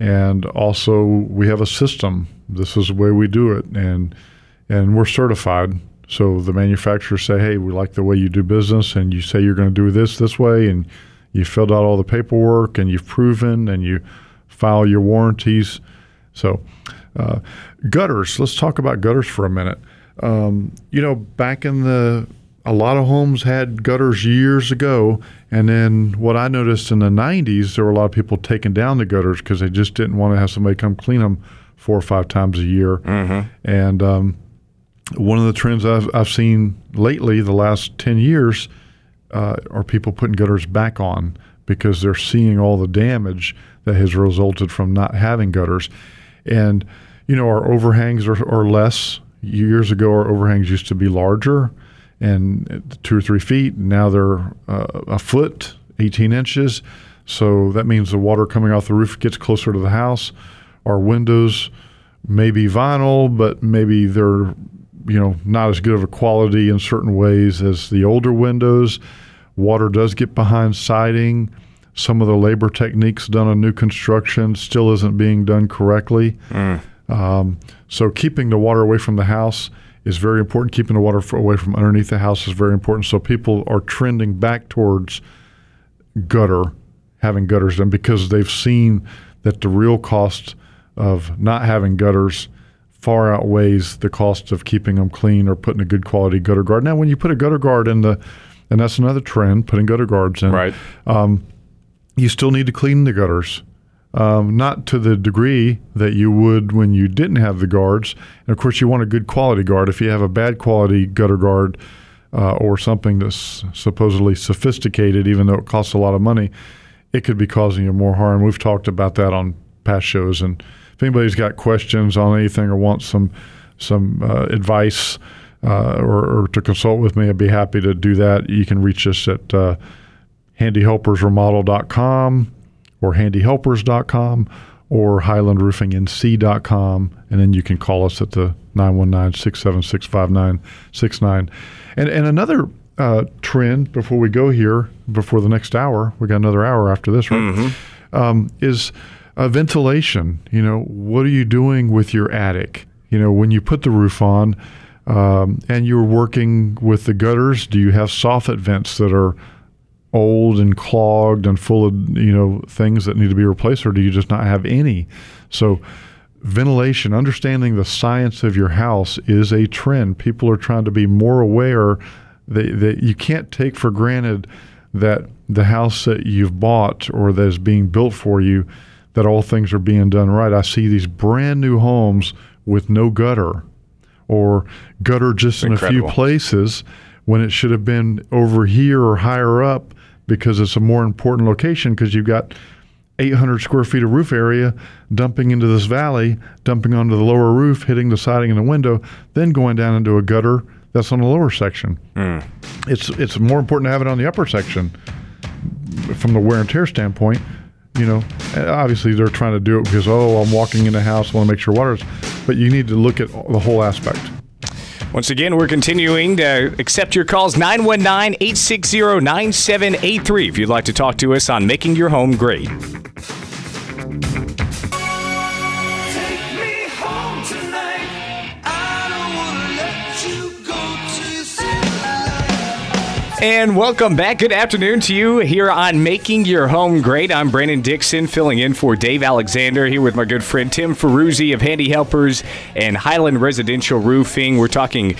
and also we have a system. This is the way we do it, and and we're certified. So the manufacturers say, "Hey, we like the way you do business, and you say you're going to do this this way, and you filled out all the paperwork, and you've proven, and you file your warranties." So uh, gutters. Let's talk about gutters for a minute. Um, you know, back in the a lot of homes had gutters years ago, and then what I noticed in the '90s, there were a lot of people taking down the gutters because they just didn't want to have somebody come clean them four or five times a year. Mm-hmm. And um, one of the trends I've, I've seen lately, the last ten years, uh, are people putting gutters back on because they're seeing all the damage that has resulted from not having gutters, and you know, our overhangs are, are less. Years ago, our overhangs used to be larger and two or three feet. Now they're uh, a foot, 18 inches. So that means the water coming off the roof gets closer to the house. Our windows may be vinyl, but maybe they're you know not as good of a quality in certain ways as the older windows. Water does get behind siding. Some of the labor techniques done on new construction still isn't being done correctly. Mm. Um, so keeping the water away from the house is very important. Keeping the water away from underneath the house is very important. So people are trending back towards gutter, having gutters done because they've seen that the real cost of not having gutters far outweighs the cost of keeping them clean or putting a good quality gutter guard. Now, when you put a gutter guard in the, and that's another trend, putting gutter guards in, right? Um, you still need to clean the gutters um, not to the degree that you would when you didn't have the guards. And of course, you want a good quality guard. If you have a bad quality gutter guard uh, or something that's supposedly sophisticated, even though it costs a lot of money, it could be causing you more harm. We've talked about that on past shows. And if anybody's got questions on anything or wants some some uh, advice uh, or, or, to consult with me, I'd be happy to do that. You can reach us at uh, handyhelpersremodel.com or handyhelpers.com or highlandroofingnc.com. And then you can call us at the 919 676 5969. And another uh, trend before we go here, before the next hour, we got another hour after this, right? Mm-hmm. Um, is uh, ventilation. You know, what are you doing with your attic? You know, when you put the roof on um, and you're working with the gutters, do you have soffit vents that are old and clogged and full of you know things that need to be replaced, or do you just not have any? So ventilation, understanding the science of your house is a trend. People are trying to be more aware that, that you can't take for granted that the house that you've bought or that is being built for you, that all things are being done right. I see these brand new homes with no gutter or gutter just in Incredible. a few places when it should have been over here or higher up because it's a more important location because you've got 800 square feet of roof area dumping into this valley, dumping onto the lower roof, hitting the siding and the window, then going down into a gutter that's on the lower section. Mm. It's it's more important to have it on the upper section from the wear and tear standpoint. You know, obviously they're trying to do it because oh, I'm walking in the house, I want to make sure water's, but you need to look at the whole aspect. Once again, we're continuing to accept your calls 919 860 9783 if you'd like to talk to us on making your home great. And welcome back. Good afternoon to you here on Making Your Home Great. I'm Brandon Dixon, filling in for Dave Alexander here with my good friend Tim Ferruzzi of Handy Helpers and Highland Residential Roofing. We're talking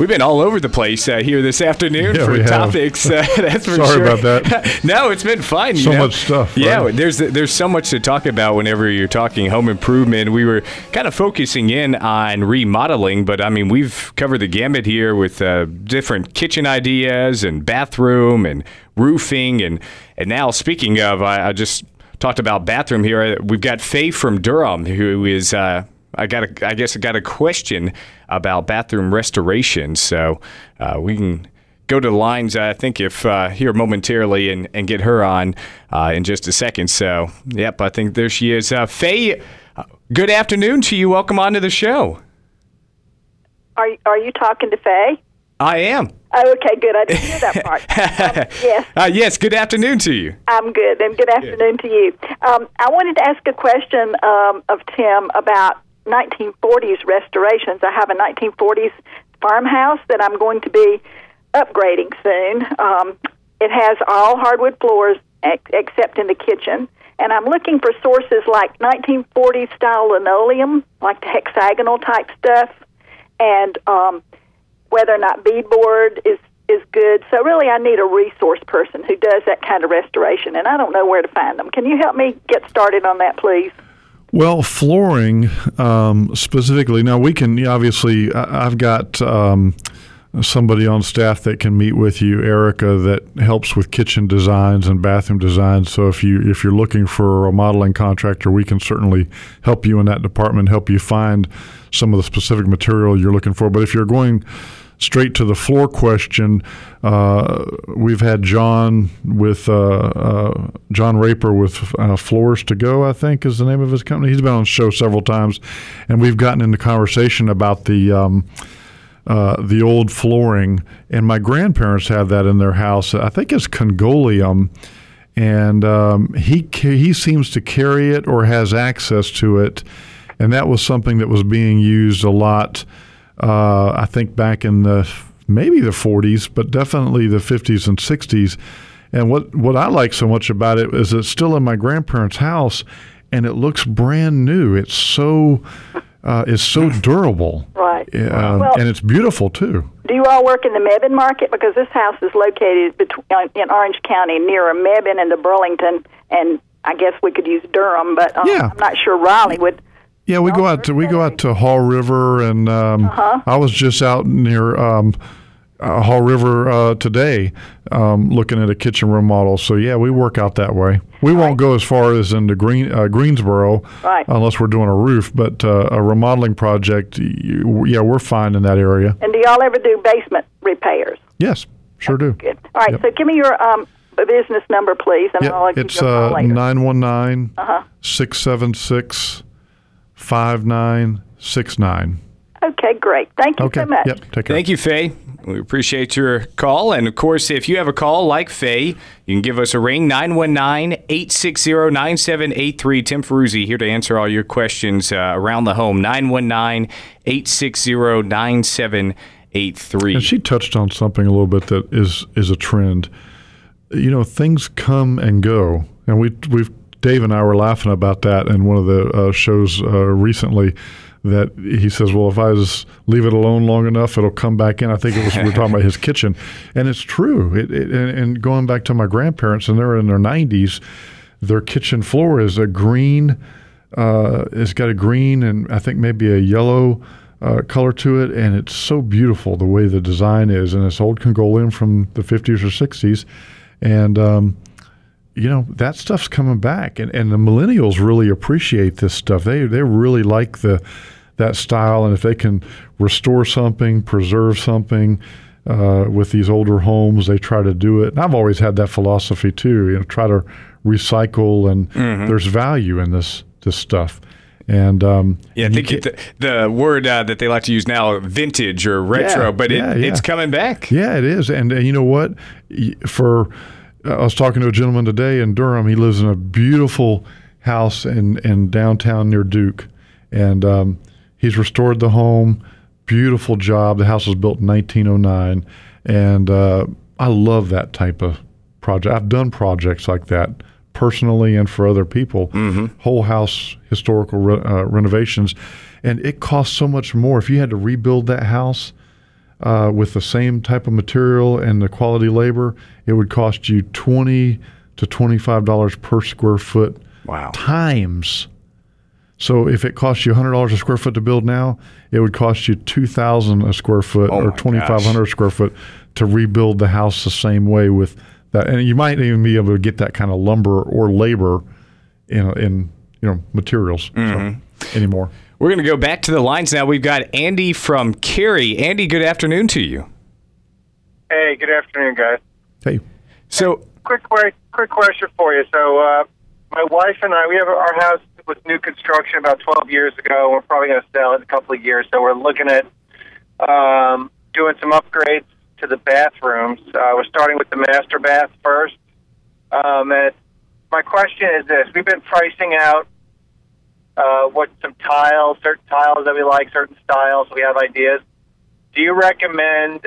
We've been all over the place uh, here this afternoon Yeah, for topics. Uh, that's for Sorry sure. about that. no, it's been fun. you So know? much stuff, Yeah, right? there's there's so much to talk about whenever you're talking home improvement. We were kind of focusing in on remodeling, but I mean we've covered the gamut here with uh, different kitchen ideas and bathroom and roofing and and now speaking of, I, I just talked about bathroom here. We've got Faye from Durham who is. Uh, I got a, I guess I got a question about bathroom restoration, so uh, we can go to the lines. I think if uh, here momentarily and, and get her on uh, in just a second. So, yep, I think there she is. Uh, Faye, uh, good afternoon to you. Welcome on to the show. Are are you talking to Faye? I am. Oh, okay, good. I didn't hear that part. Um, yes, Uh, yes. Good afternoon to you. I'm good, and good afternoon to you. Um, I wanted to ask a question um, of Tim about 1940s restorations. I have a 1940s farmhouse that I'm going to be upgrading soon. Um, it has all hardwood floors ex- except in the kitchen. And I'm looking for sources like 1940s style linoleum, like the hexagonal type stuff, and um, whether or not beadboard is is good. So really, I need a resource person who does that kind of restoration, and I don't know where to find them. Can you help me get started on that, please? Well, flooring um, specifically. Now we can obviously. I- I've got um, somebody on staff that can meet with you, Erica, that helps with kitchen designs and bathroom designs. So if you if you're looking for a modeling contractor, we can certainly help you in that department. Help you find some of the specific material you're looking for. But if you're going straight to the floor question, uh, we've had John with uh, uh, John Raper with uh, Floors to Go, I think is the name of his company. He's been on the show several times, and we've gotten into conversation about the. Um, uh, the old flooring, and my grandparents have that in their house. I think it's Congoleum, and um, he he seems to carry it or has access to it, and that was something that was being used a lot. Uh, I think back in the maybe the 40s, but definitely the 50s and 60s. And what what I like so much about it is it's still in my grandparents' house, and it looks brand new. It's so uh, it's so durable, Right. uh, Well- and it's beautiful too. Do you all work in the Mebane market? Because this house is located between, in Orange County near Mebane and the Burlington, and I guess we could use Durham, but um, Yeah. I'm not sure Raleigh would. Yeah, we go out to we go out to Haw River, and um, I was just out near um, uh, Haw River uh, today, um, looking at a kitchen remodel. So yeah, we work out that way. We won't go as far as into Green uh, Greensboro, Right. unless we're doing a roof. But uh, a remodeling project, yeah, we're fine in that area. And do y'all ever do basement repairs? Yes, sure do. Good. All right. Yep. So give me your um, business number, please, and I'll Yeah, give it's you a call uh, later. nine one nine Uh-huh. six seven six five nine six nine. Okay, great. Thank you Okay. so much. Yep. Take care. Thank you, Faye. We appreciate your call. And of course, if you have a call like Faye, you can give us a ring 919 860 9783. Tim Ferruzzi here to answer all your questions uh, around the home. 919 860 9783. And she touched on something a little bit that is is a trend. You know, things come and go, and we we've Dave and I were laughing about that in one of the uh, shows uh, recently. That he says, well, if I just leave it alone long enough, it'll come back in. I think it was we we're talking about his kitchen, and it's true. It, it, and, going back to my grandparents, and they're in their nineties, their kitchen floor is a green. Uh, it's got a green and I think maybe a yellow uh, color to it, and it's so beautiful the way the design is. And it's old Congoleum from the 50s or 60s, and um, you know that stuff's coming back, and, and the millennials really appreciate this stuff. They they really like the that style, and if they can restore something, preserve something. Uh, with these older homes, they try to do it. And I've always had that philosophy too. You know, try to recycle, and there's value in this this stuff. And um, Yeah, I think it, the, the word uh, that they like to use now, vintage or retro, Yeah, but it, yeah, yeah. it's coming back. Yeah, it is. And, and you know what? For I was talking to a gentleman today in Durham. He lives in a beautiful house in, in downtown near Duke, and um, he's restored the home. Beautiful job. The house was built in 1909, and uh, I love that type of project. I've done projects like that personally and for other people. Whole house historical re- uh, renovations, and it costs so much more. If you had to rebuild that house, uh, with the same type of material and the quality labor, it would cost you twenty to twenty five dollars per square foot. Wow. Times. So if it costs you hundred dollars a square foot to build now, it would cost you two thousand a square foot Oh or my twenty five hundred square foot to rebuild the house the same way with that. And you might even be able to get that kind of lumber or labor in in you know materials so, anymore. We're going to go back to the lines now. We've got Andy from Cary. Andy, good afternoon to you. Hey, good afternoon, guys. Hey, So, Quick, que- quick question for you. So, uh, my wife and I, we have our house was new construction about 12 years ago. We're probably going to sell it in a couple of years. So, we're looking at um, doing some upgrades to the bathrooms. Uh, we're starting with the master bath first. Um, and my question is this: We've been pricing out uh, what some tiles, certain tiles that we like, certain styles. We have ideas. Do you recommend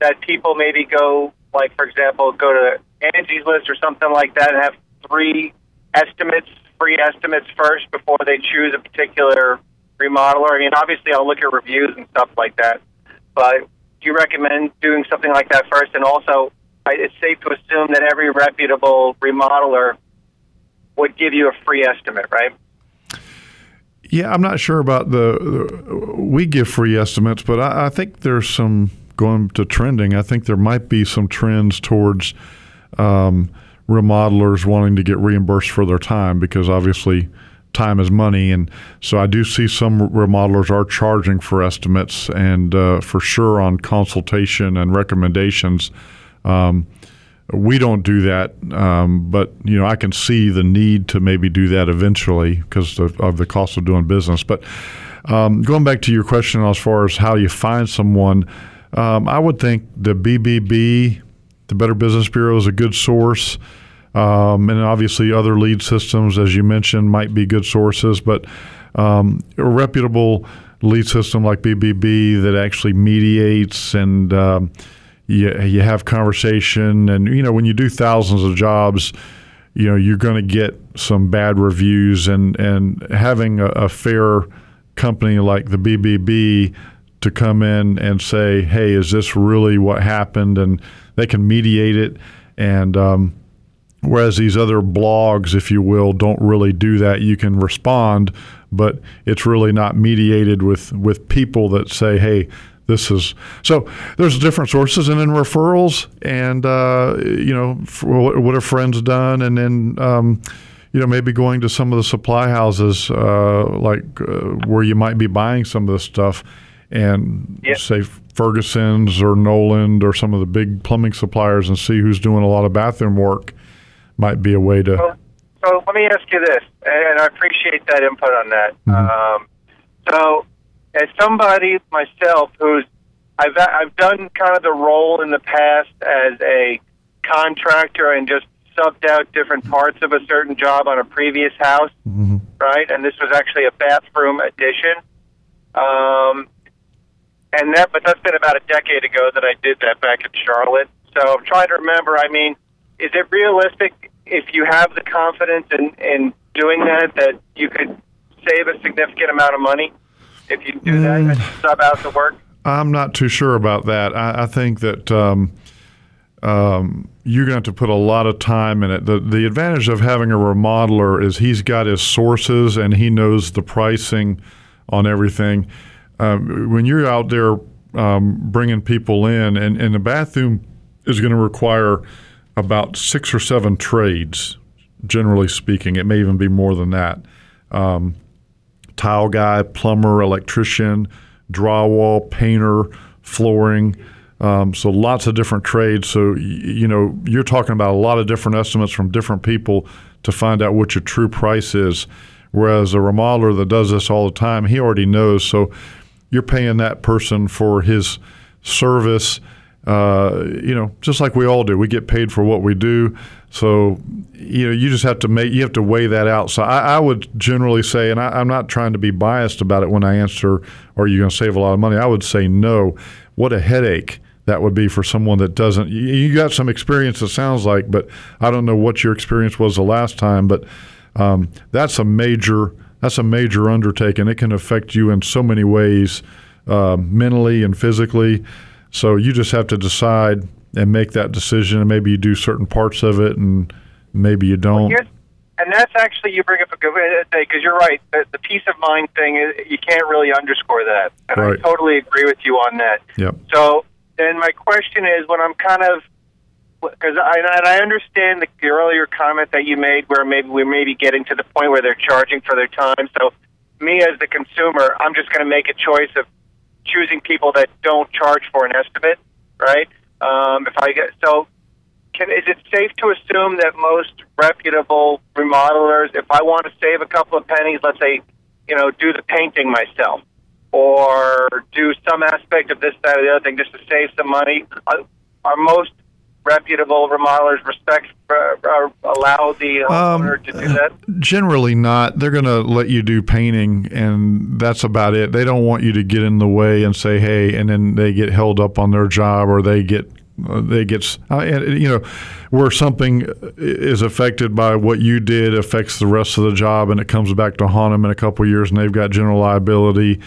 that people maybe go, like for example, go to Angie's List or something like that, and have three estimates, free estimates first before they choose a particular remodeler? I mean, obviously, I'll look at reviews and stuff like that, but do you recommend doing something like that first? And also, it's safe to assume that every reputable remodeler would give you a free estimate, right? Yeah, I'm not sure about the. the- we give free estimates, but I, I think there's some going to trending. I think there might be some trends towards um, remodelers wanting to get reimbursed for their time because obviously time is money, and so I do see some remodelers are charging for estimates and uh, for sure on consultation and recommendations. Um, we don't do that, um, but you know I can see the need to maybe do that eventually because of, of the cost of doing business. But um, going back to your question as far as how you find someone, um, I would think the BBB, the Better Business Bureau, is a good source, um, and obviously other lead systems, as you mentioned, might be good sources. But um, a reputable lead system like BBB that actually mediates and um, you, you have conversation and you know when you do thousands of jobs you know you're going to get some bad reviews and and having a, a fair company like the BBB to come in and say hey is this really what happened? And they can mediate it. And um, whereas these other blogs if you will don't really do that you can respond but it's really not mediated with with people that say hey this is so there's different sources and then referrals and uh, you know what, what have friends done and then um, you know maybe going to some of the supply houses uh, like uh, where you might be buying some of this stuff and Yep. say Ferguson's or Noland or some of the big plumbing suppliers and see who's doing a lot of bathroom work might be a way to So, so let me ask you this, and I appreciate that input on that. Um, so, as somebody myself who's I've I've done kind of the role in the past as a contractor and just subbed out different parts of a certain job on a previous house, right? And this was actually a bathroom addition. Um, and that, but that's been about a decade ago that I did that back in Charlotte. So I'm trying to remember. I mean, is it realistic if you have the confidence in, in doing that that you could save a significant amount of money if you do that and sub out the work? I'm not too sure about that. I, I think that um, um, you're going to have to put a lot of time in it. The the advantage of having a remodeler is he's got his sources and he knows the pricing on everything. Um, when you're out there um, bringing people in, and, and the bathroom is going to require about six or seven trades, generally speaking. It may even be more than that. Um, tile guy, plumber, electrician, drywall, painter, flooring. Um, so lots of different trades. So you know you're talking about a lot of different estimates from different people to find out what your true price is. Whereas a remodeler that does this all the time, he already knows. So you're paying that person for his service. Uh, you know, just like we all do, we get paid for what we do. So, you know, you just have to make you have to weigh that out. So, I, I would generally say, and I, I'm not trying to be biased about it when I answer, "Are you going to save a lot of money?" I would say no. What a headache that would be for someone that doesn't. You, you got some experience, it sounds like, but I don't know what your experience was the last time. But um, that's a major that's a major undertaking. It can affect you in so many ways, uh, mentally and physically. So you just have to decide and make that decision, and maybe you do certain parts of it, and maybe you don't. Here's, and that's actually you bring up a good thing because you're right. The, the peace of mind thing is you can't really underscore that, and Right. I totally agree with you on that. Yep. So then my question is, when I'm kind of because I, and I understand the, the earlier comment that you made, where maybe we may be getting to the point where they're charging for their time. So me as the consumer, I'm just going to make a choice of choosing people that don't charge for an estimate, right? Um, if I get so, can is it safe to assume that most reputable remodelers, if I want to save a couple of pennies, let's say, you know, do the painting myself, or do some aspect of this, that, or the other thing, just to save some money, uh, are most reputable remodelers respect uh, uh, allow the homeowner to do that? Generally not. They're going to let you do painting, and that's about it. They don't want you to get in the way and say, "Hey," and then they get held up on their job, or they get uh, they get uh, you know where something is affected by what you did affects the rest of the job, and it comes back to haunt them in a couple of years, and they've got general liability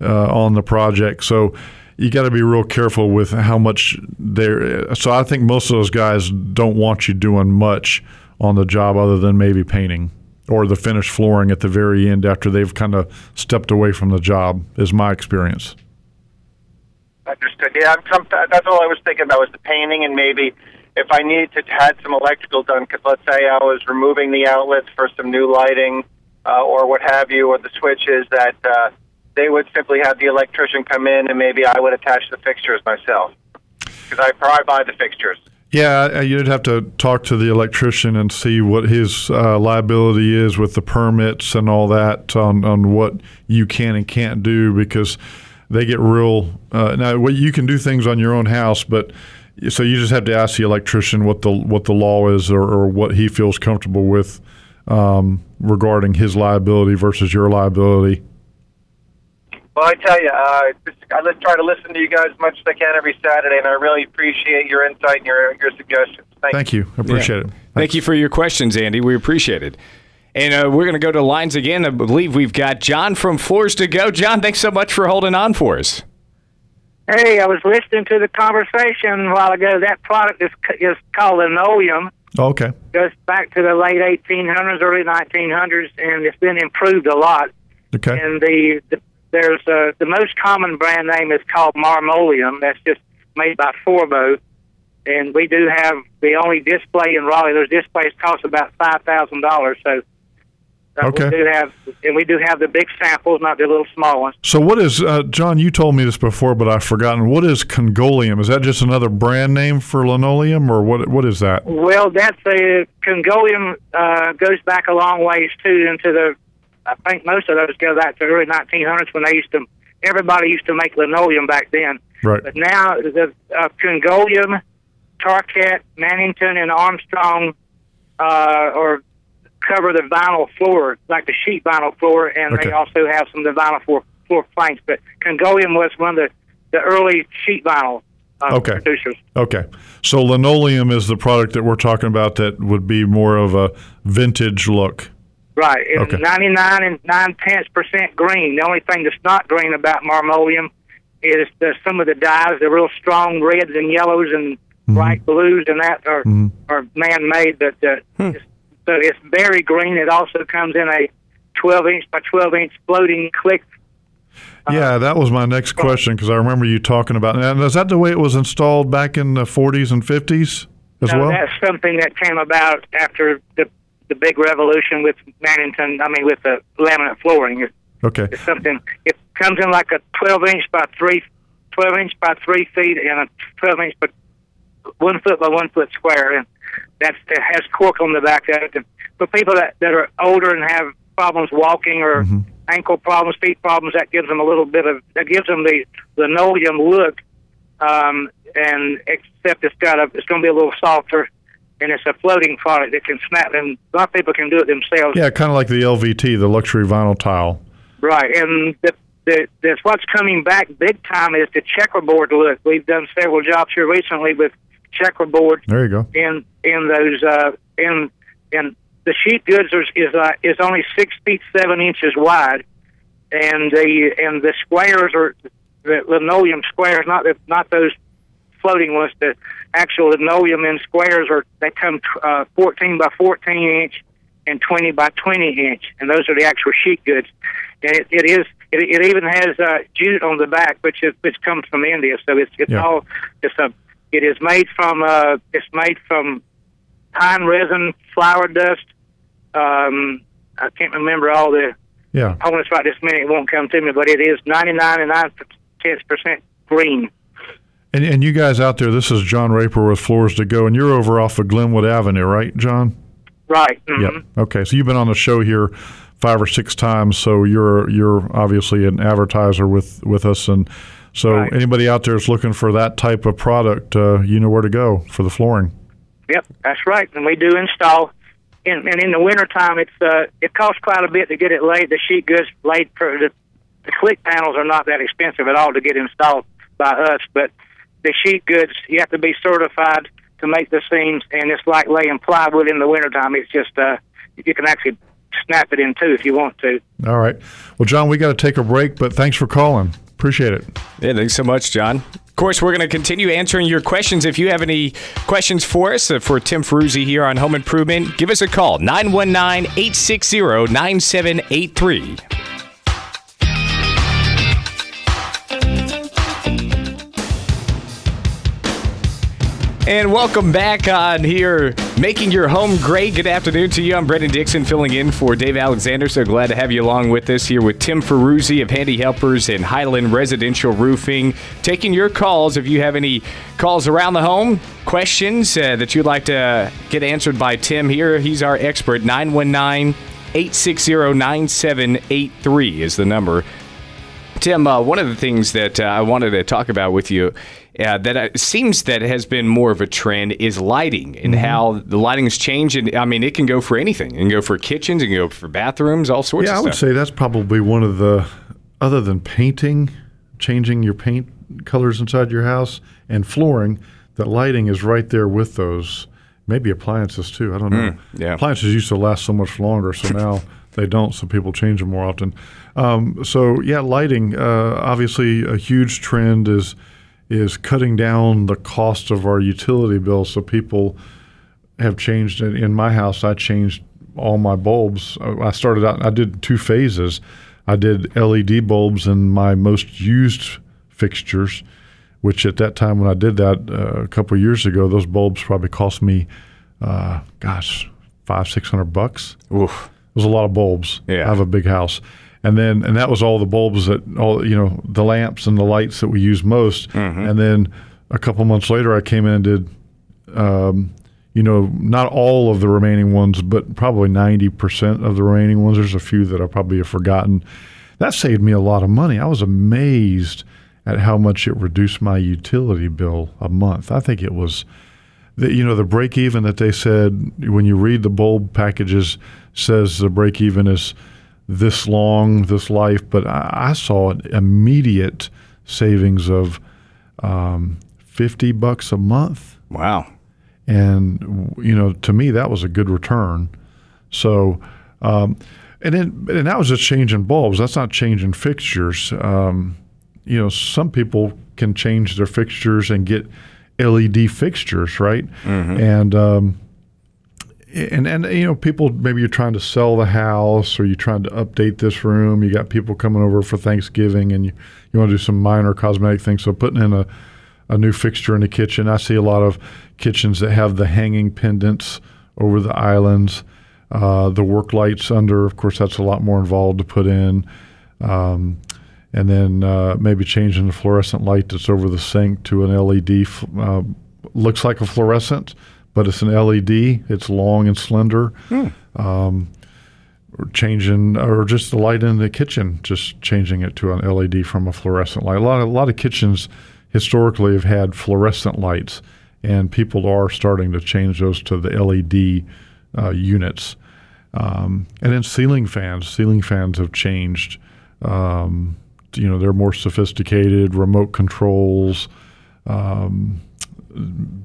uh, on the project. So you got to be real careful with how much they're. So I think most of those guys don't want you doing much on the job other than maybe painting or the finished flooring at the very end after they've kind of stepped away from the job. Is my experience. Understood. Yeah, I'm that's all I was thinking about was the painting, and maybe if I needed to had some electrical done, because let's say I was removing the outlets for some new lighting uh, or what have you, or the switches, that uh, they would simply have the electrician come in, and maybe I would attach the fixtures myself, because I probably buy the fixtures. Yeah, uh, you'd have to talk to the electrician and see what his uh, liability is with the permits and all that on, on what you can and can't do because they get real. Uh, now, what you can do things on your own house, but so you just have to ask the electrician what the what the law is or, or what he feels comfortable with um, regarding his liability versus your liability. Well, I tell you, uh, just, I li- try to listen to you guys as much as I can every Saturday, and I really appreciate your insight and your your suggestions. Thank, Thank you. I appreciate Yeah. it. Thank you for your questions, Andy. We appreciate it. And uh, we're going to go to lines again. I believe we've got John from Floors to Go. John, thanks so much for holding on for us. Hey, I was listening to the conversation a while ago. That product is is called linoleum. Okay. Goes back to the late 1800s, early 1900s, and it's been improved a lot. Okay. And the, the there's uh, the most common brand name is called Marmoleum. That's just made by Forbo. And we do have the only display in Raleigh. Those displays cost about five thousand dollars. So uh, Okay. we do have, and we do have the big samples, not the little small ones. So what is uh, John? You told me this before, but I've forgotten. What is Congoleum? Is that just another brand name for linoleum, or what? What is that? Well, that's a Congoleum uh, goes back a long ways too into the. I think most of those go back to the early 1900s when they used to. Everybody used to make linoleum back then, Right. but now the uh, Congoleum, Tarkett, Mannington, and Armstrong, uh, or cover the vinyl floor like the sheet vinyl floor, and Okay. they also have some of the vinyl floor floor planks. But Congoleum was one of the the early sheet vinyl uh, Okay. producers. Okay. So linoleum is the product that we're talking about that would be more of a vintage look. Right, and Okay. 99 and 9 tenths percent green. The only thing that's not green about marmoleum is the, some of the dyes, the real strong reds and yellows and mm-hmm. bright blues, and that are mm-hmm. are man made. But uh, hmm. it's, so it's very green. It also comes in a 12 inch by 12 inch floating click. Uh, yeah, that was my next question because I remember you talking about. And is that the way it was installed back in the 40s and 50s as Now, well? that's something that came about after the the big revolution with Mannington. I mean, with the laminate flooring. It, Okay. It's something. It comes in like a 12 inch by three, 12 inch by three feet, and a 12 inch by one foot by one foot square, and that's it has cork on the back of it. And for people that that are older and have problems walking or ankle problems, feet problems, that gives them a little bit of that gives them the linoleum look. Um, and except it's got a, it's going to be a little softer, and it's a floating product that can snap. And a lot of people can do it themselves. Yeah, kind of like the LVT, the luxury vinyl tile. Right, and the, the, that's what's coming back big time is the checkerboard look. We've done several jobs here recently with checkerboard There you go. in in those uh, in in the sheet goods is is, uh, is only six feet seven inches wide, and the and the squares are the linoleum squares, not the not those floating ones. The actual linoleum in squares are they come uh, 14 by 14 inch and 20 by 20 inch, and those are the actual sheet goods. And it, it is it, it even has uh, jute on the back, which is which comes from India. So it's it's Yeah. all it's a it is made from uh, it's made from pine resin, flour dust. Um, I can't remember all the Yeah. components right this minute. It won't come to me, but it is 99 and 9 percent green. And, and you guys out there, this is John Raper with Floors to Go, and you're over off of Glenwood Avenue, right, John? Right. mhm. Yep. Okay, so you've been on the show here five or six times, so you're you're obviously an advertiser with with us, and so Right. anybody out there is looking for that type of product, uh, you know where to go for the flooring. Yep, that's right. And we do install. In, and in the wintertime, it's uh, it costs quite a bit to get it laid. The sheet goods laid for the, the click panels are not that expensive at all to get installed by us. But the sheet goods, you have to be certified to make the seams, and it's like laying plywood in the wintertime. It's just uh, you can actually snap it in two if you want to. All right. Well, John, we got to take a break, but thanks for calling. Appreciate it. Yeah, thanks so much, John. Of course, we're going to continue answering your questions. If you have any questions for us, uh, for Tim Ferruzzi here on Home Improvement, give us a call 919 860 9783. And welcome back on here, making your home great. Good afternoon to you. I'm Brendan Dixon, filling in for Dave Alexander. So glad to have you along with us here with Tim Ferruzzi of Handy Helpers and Highland Residential Roofing. Taking your calls if you have any calls around the home, questions uh, that you'd like to get answered by Tim here. He's our expert. 919 860 9783 is the number. Tim, uh, one of the things that uh, I wanted to talk about with you uh, that uh, seems that has been more of a trend is lighting and how the lighting's changed. And I mean, it can go for anything. It can go for kitchens, it can go for bathrooms, all sorts of things. Yeah, I would stuff. say that's probably one of the, other than painting, changing your paint colors inside your house and flooring, that lighting is right there with those. Maybe appliances too. I don't know. yeah. Appliances used to last so much longer, so now they don't. So people change them more often. Um, so yeah, lighting. Uh, obviously, a huge trend is is cutting down the cost of our utility bills. So people have changed in, in my house. I changed all my bulbs. I started out. I did two phases. I did LED bulbs in my most used fixtures, which at that time when I did that uh, a couple of years ago, those bulbs probably cost me, uh, gosh, five six hundred bucks. Oof. It was a lot of bulbs. Yeah. I have a big house. And then and that was all the bulbs that all you know, the lamps and the lights that we use most. And then a couple months later I came in and did um, you know, not all of the remaining ones, but probably 90% of the remaining ones. There's a few that I probably have forgotten. That saved me a lot of money. I was amazed at how much it reduced my utility bill a month. I think it was the, you know the break even that they said when you read the bulb packages says the break even is this long this life but i, I saw an immediate savings of um, 50 bucks a month. Wow. and you know to me that was a good return. So um, and then and that was just changing bulbs. That's not changing fixtures. Um, you know some people can change their fixtures and get led fixtures right? And um, and and you know people maybe you're trying to sell the house or you're trying to update this room. You got people coming over for thanksgiving and you, you want to do some minor cosmetic things. So putting in a, a new fixture in the kitchen. I see a lot of kitchens that have the hanging pendants over the islands. Uh, the work lights under of course that's a lot more involved to put in. Um, and then uh, maybe changing the fluorescent light that's over the sink to an led uh, looks like a fluorescent but it's an LED. It's long and slender. Um, changing, or just the light in the kitchen, just changing it to an LED from a fluorescent light. A lot, of, a lot of kitchens historically have had fluorescent lights, and people are starting to change those to the LED uh, units. Um, and then ceiling fans. Ceiling fans have changed. Um, you know, they're more sophisticated, remote controls. Um,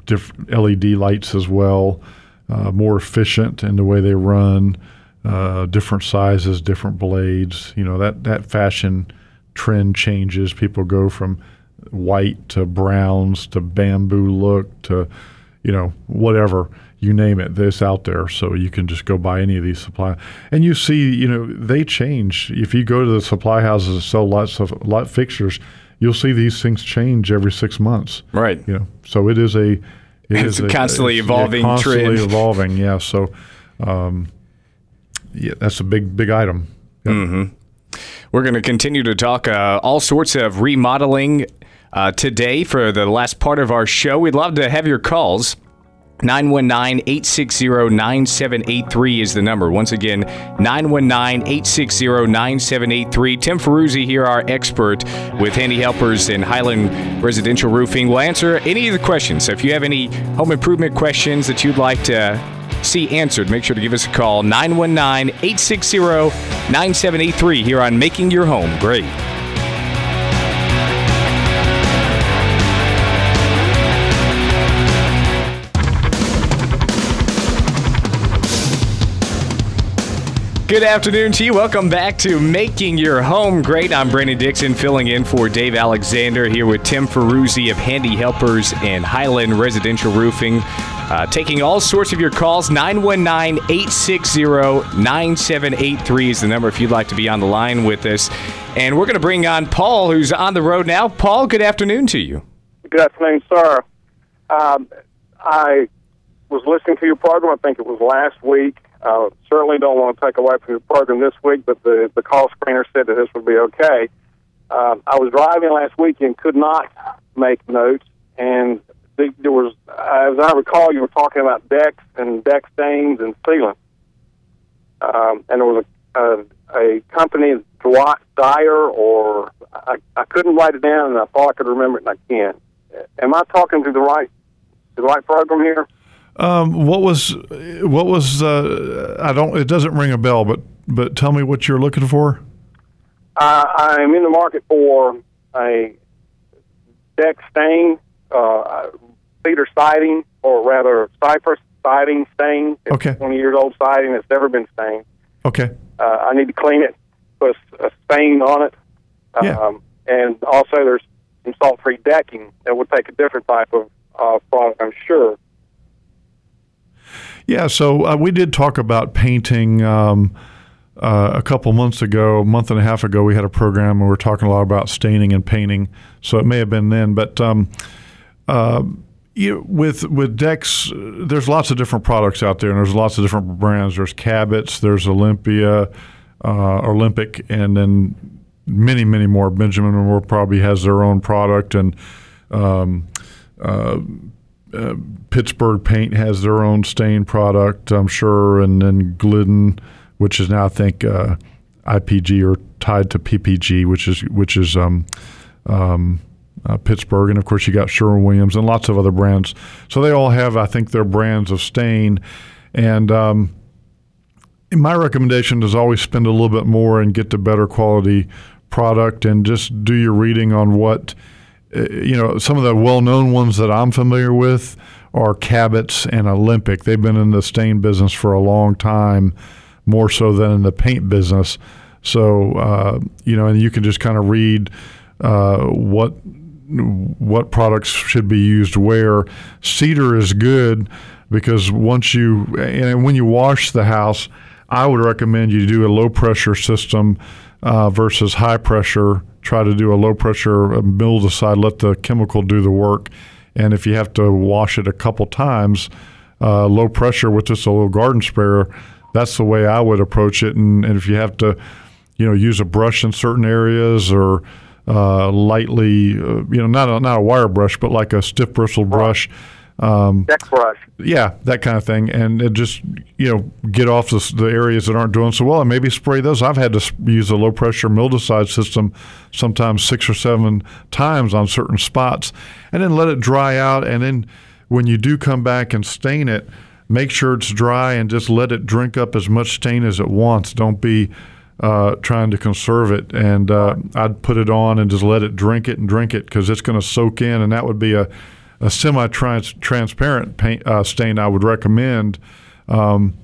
diff- LED lights as well, uh, more efficient in the way they run, uh, different sizes, different blades. You know that that fashion trend changes. People go from white to browns to bamboo look to you know whatever you name it this out there so you can just go buy any of these supply and you see you know they change if you go to the supply houses that sell lots of light fixtures you'll see these things change every six months Right. you know so it is a it It's is a constantly it's, evolving constantly trend. evolving yeah so um, yeah that's a big big item We're going to continue to talk uh, all sorts of remodeling uh, today for the last part of our show. We'd love to have your calls. 919 860 9783 is the number. Once again, 919 860 9783. Tim Ferruzzi here, our expert with Handy Helpers and Highland Residential Roofing, will answer any of the questions. So if you have any home improvement questions that you'd like to see answered, make sure to give us a call 919 860 9783 here on Making Your Home Great. Good afternoon to you. Welcome back to Making Your Home Great. I'm Brandon Dixon, filling in for Dave Alexander here with Tim Ferruzzi of Handy Helpers and Highland Residential Roofing. Uh, taking all sorts of your calls. 919 860 9783 is the number if you'd like to be on the line with us. And we're going to bring on Paul, who's on the road now. Paul, good afternoon to you. Good afternoon, sir. Um, I was listening to your program. I think it was last week. Uh, certainly don't want to take away from your program this week, but the, the call screener said that this would be okay. Um, I was driving last week and could not make notes, and the, there was, as I recall, you were talking about decks and deck stains and sealant. Um, and there was a, a, a company, Dwight Dyer, or I, I couldn't write it down, and I thought I could remember it, and I can't. Am I talking to the right the right program here? Um, what was what was uh, I don't it doesn't ring a bell, but but tell me what you're looking for. Uh, I'm in the market for a deck stain, uh, cedar siding, or rather cypress siding stain. It's Okay. 20 years old siding that's never been stained. Okay. Uh, I need to clean it, put a, a stain on it. Yeah. Um, and also, there's some salt-free decking that would take a different type of uh, product, I'm sure. Yeah, so uh, we did talk about painting um, uh, a couple months ago, a month and a half ago. We had a program where we were talking a lot about staining and painting, so it may have been then. But um, uh, you, with with decks, uh, there's lots of different products out there, and there's lots of different brands. There's Cabot's, there's Olympia, uh, Olympic, and then many, many more. Benjamin Moore probably has their own product, and um, uh, Pittsburgh Paint has their own stain product, I'm sure, and then Glidden, which is now I think uh, IPG or tied to PPG, which is which is um, um, uh, Pittsburgh, and of course you got Sherwin Williams and lots of other brands. So they all have, I think, their brands of stain, and um, my recommendation is always spend a little bit more and get the better quality product, and just do your reading on what you know, some of the well-known ones that I'm familiar with are Cabot's and Olympic. They've been in the stain business for a long time, more so than in the paint business. So, uh, you know, and you can just kind of read uh, what what products should be used where. Cedar is good because once you and when you wash the house, I would recommend you do a low pressure system uh, versus high pressure. Try to do a low pressure uh, mild let the chemical do the work. And if you have to wash it a couple times, uh, low pressure with just a little garden sprayer, that's the way I would approach it. And, and if you have to, you know, use a brush in certain areas or uh, lightly, uh, you know, not a, not a wire brush, but like a stiff bristle brush. Um, Deck brush. yeah, that kind of thing, and it just you know get off the, the areas that aren't doing so well, and maybe spray those. I've had to use a low pressure mildewcide system sometimes six or seven times on certain spots, and then let it dry out, and then when you do come back and stain it, make sure it's dry and just let it drink up as much stain as it wants. Don't be uh, trying to conserve it, and uh, I'd put it on and just let it drink it and drink it because it's going to soak in, and that would be a a semi-transparent paint uh, stain I would recommend um,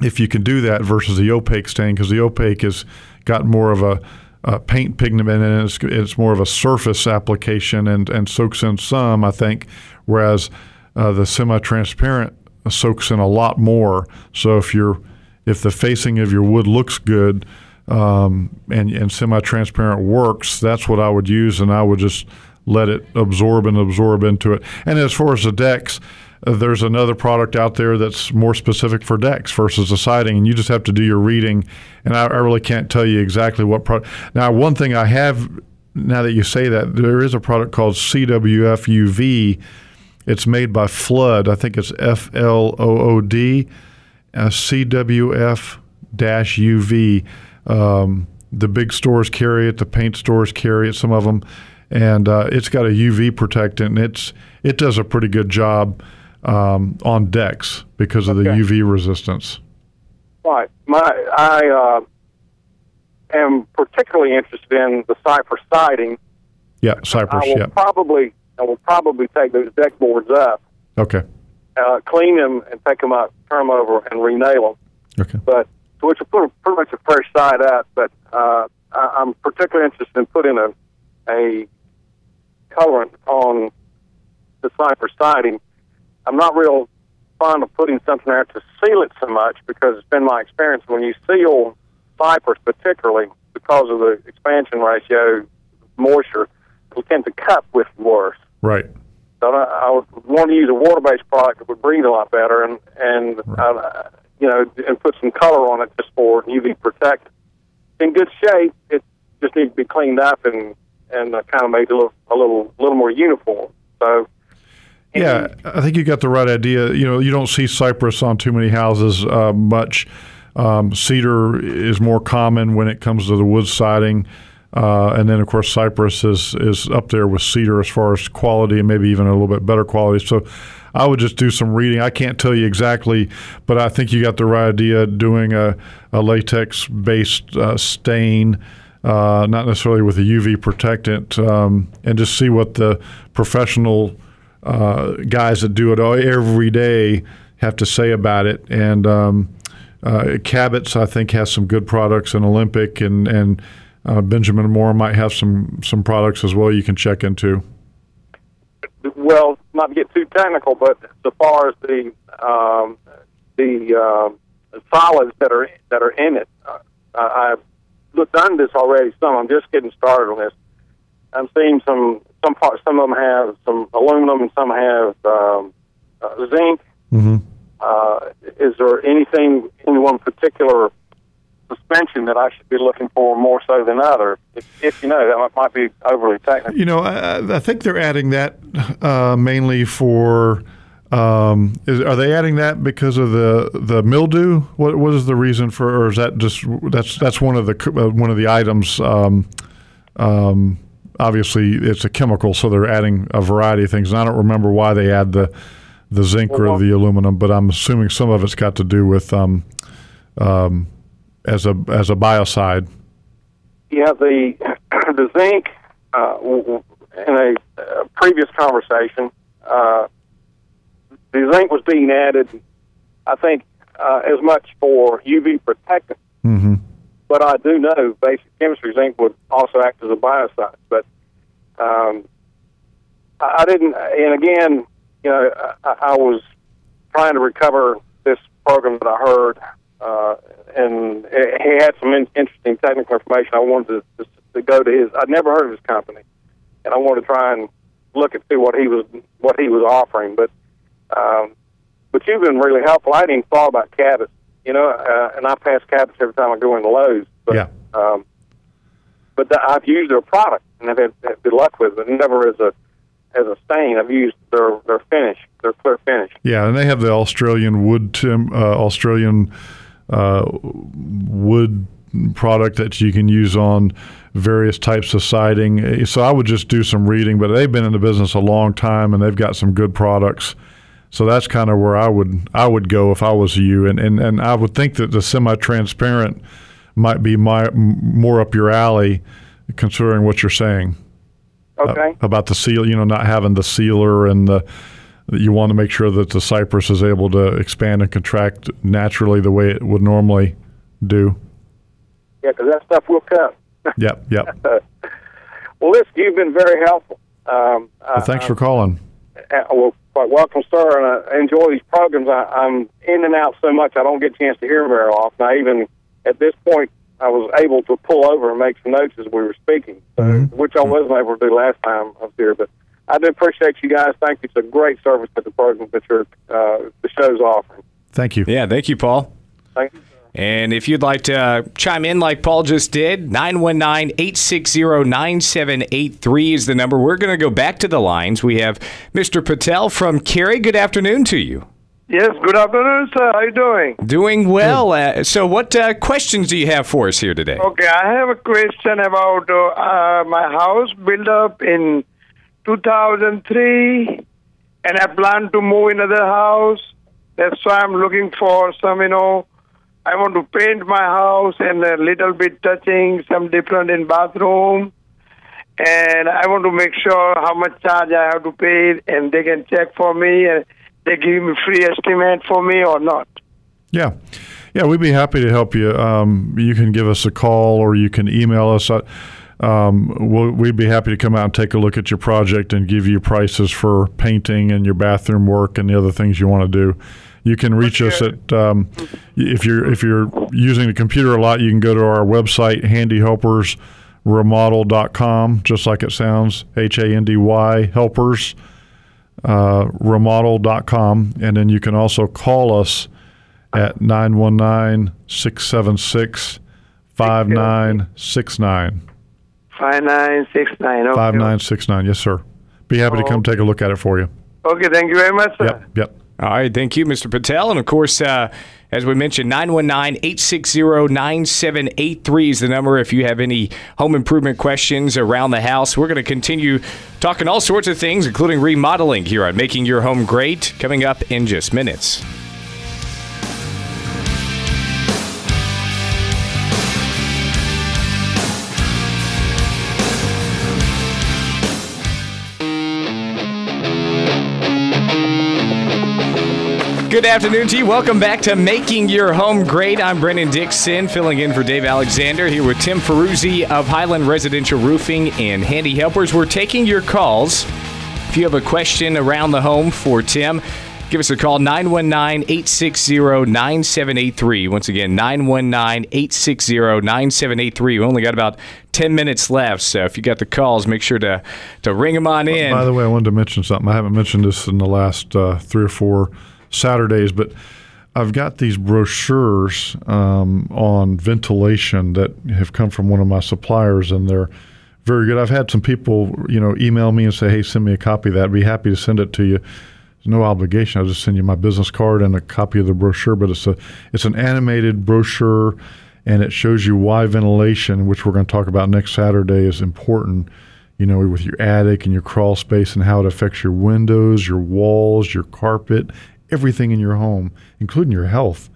if you can do that versus the opaque stain because the opaque has got more of a uh, paint pigment and it's, it's more of a surface application and, and soaks in some, I think, whereas uh, the semi-transparent soaks in a lot more. So if you're if the facing of your wood looks good um, and, and semi-transparent works, that's what I would use, and I would just let it absorb and absorb into it. And as far as the decks, uh, there's another product out there that's more specific for decks versus the siding, and you just have to do your reading. And I, I really can't tell you exactly what product. Now, one thing I have now that you say that, there is a product called CWF UV. It's made by Flood. I think it's F L O O D, uh, CWF UV. Um, the big stores carry it. The paint stores carry it. Some of them, and uh, it's got a UV protectant. It's it does a pretty good job um, on decks because of okay. the UV resistance. Right. My I uh, am particularly interested in the cypress siding. Yeah, cypress. I will yeah. probably I will probably take those deck boards up. Okay. Uh, clean them and take them out, turn them over, and renail them. Okay. But which will put pretty much a fresh side up. But uh, I, I'm particularly interested in putting a a colorant on the cypress siding. I'm not real fond of putting something there to seal it so much because it's been my experience when you seal cypress, particularly because of the expansion ratio, moisture, it tend to cut with worse. Right. So I, I would want to use a water-based product that would breathe a lot better, and and right. uh, you know, and put some color on it just for UV protect. In good shape, it just needs to be cleaned up and and uh, kind of made a little a little little more uniform. So. Yeah, I think you got the right idea. You know, you don't see cypress on too many houses uh, much. Um, cedar is more common when it comes to the wood siding. Uh, and then, of course, cypress is is up there with cedar as far as quality and maybe even a little bit better quality. So, I would just do some reading. I can't tell you exactly, but I think you got the right idea. Doing a, a latex based uh, stain, uh, not necessarily with a UV protectant, um, and just see what the professional uh, guys that do it every day have to say about it. And um, uh, Cabot's, I think, has some good products, and Olympic and and uh, Benjamin Moore might have some some products as well you can check into. Well, not to get too technical, but as far as the um, the uh, solids that are that are in it, uh, Into this already. Some I'm just getting started on this. I'm seeing some some parts. Some of them have some aluminum, and some have um, uh, zinc. Mm-hmm. Uh, is there anything in one particular suspension that I should be looking for more so than other. If, if you know, that might be overly technical. You know, I, I think they're adding that uh, mainly for. Um, is, are they adding that because of the the mildew? What what is the reason for, or is that just that's that's one of the uh, one of the items? Um, um, obviously, it's a chemical, so they're adding a variety of things. And I don't remember why they add the the zinc or the aluminum, but I'm assuming some of it's got to do with um, um, as a as a biocide? Yeah, the the zinc uh, in a uh, previous conversation, uh, the zinc was being added. I think uh, as much for UV protectant. Mm-hmm. But I do know basic chemistry zinc would also act as a biocide. But um, I didn't. And again, you know, I, I was trying to recover this program that I heard uh, and he had some in- interesting technical information. I wanted to, to, to go to his. I'd never heard of his company, and I wanted to try and look and see what he was what he was offering. But um, but you've been really helpful. I didn't even thought about Cabot, you know, uh, and I pass Cabot every time I go into Lowe's. But, yeah. Um, but the, I've used their product and I've had, had good luck with it. Never as a as a stain. I've used their their finish, their clear finish. Yeah, and they have the Australian wood tim, uh, Australian uh, wood product that you can use on various types of siding. So I would just do some reading, but they've been in the business a long time and they've got some good products. So that's kind of where I would I would go if I was you, and and, and I would think that the semi-transparent might be my more up your alley, considering what you're saying. Okay. Uh, about the seal, you know, not having the sealer and the you want to make sure that the cypress is able to expand and contract naturally the way it would normally do. Yeah, because that stuff will cut. Yep, yep. well, listen, you've been very helpful. Um, well, thanks for calling. Uh, well, quite welcome, sir. And I enjoy these programs. I, I'm in and out so much I don't get a chance to hear them very often. I even at this point I was able to pull over and make some notes as we were speaking, so, Mm-hmm. which I wasn't able to do last time I was here. But I do appreciate you guys. Thank you. It's a great service to the program that your uh, the show's offering. Thank you. Yeah, thank you, Paul. Thank you. And if you'd like to uh, chime in like Paul just did, 919 860 9783 is the number. We're going to go back to the lines. We have Mr. Patel from Cary. Good afternoon to you. Yes, good afternoon, sir. How you doing? Doing well. Uh, so, what uh, questions do you have for us here today? Okay, I have a question about uh, uh, my house built up in 2003, and I plan to move another house. That's why I'm looking for some, you know, I want to paint my house and a little bit touching, some different in bathroom. And I want to make sure how much charge I have to pay, and they can check for me, and they give me free estimate for me or not. Yeah. Yeah, we'd be happy to help you. Um, you can give us a call or you can email us. Uh, Um, we'll, we'd be happy to come out and take a look at your project and give you prices for painting and your bathroom work and the other things you want to do. You can reach us at um, if you're if you're using the computer a lot. You can go to our website handyhelpersremodel.com, just like it sounds. H A N D Y helpers uh, remodel.com, and then you can also call us at 919 676 5969. 5969. Okay. 5969, yes, sir. Be happy to come take a look at it for you. Okay, thank you very much, sir. Yep, yep. All right, thank you, Mr. Patel. And of course, uh, as we mentioned, 919 860 9783 is the number if you have any home improvement questions around the house. We're going to continue talking all sorts of things, including remodeling here on Making Your Home Great, coming up in just minutes. Good afternoon to you. Welcome back to Making Your Home Great. I'm Brennan Dixon, filling in for Dave Alexander here with Tim Ferruzzi of Highland Residential Roofing and Handy Helpers. We're taking your calls. If you have a question around the home for Tim, give us a call 919 860 9783. Once again, 919 860 9783. We only got about 10 minutes left, so if you got the calls, make sure to, to ring them on in. By the way, I wanted to mention something. I haven't mentioned this in the last uh, three or four Saturdays, but I've got these brochures um, on ventilation that have come from one of my suppliers, and they're very good. I've had some people, you know, email me and say, "Hey, send me a copy of that." I'd be happy to send it to you. There's no obligation. I'll just send you my business card and a copy of the brochure. But it's a it's an animated brochure, and it shows you why ventilation, which we're going to talk about next Saturday, is important you know, with your attic and your crawl space and how it affects your windows, your walls, your carpet, everything in your home, including your health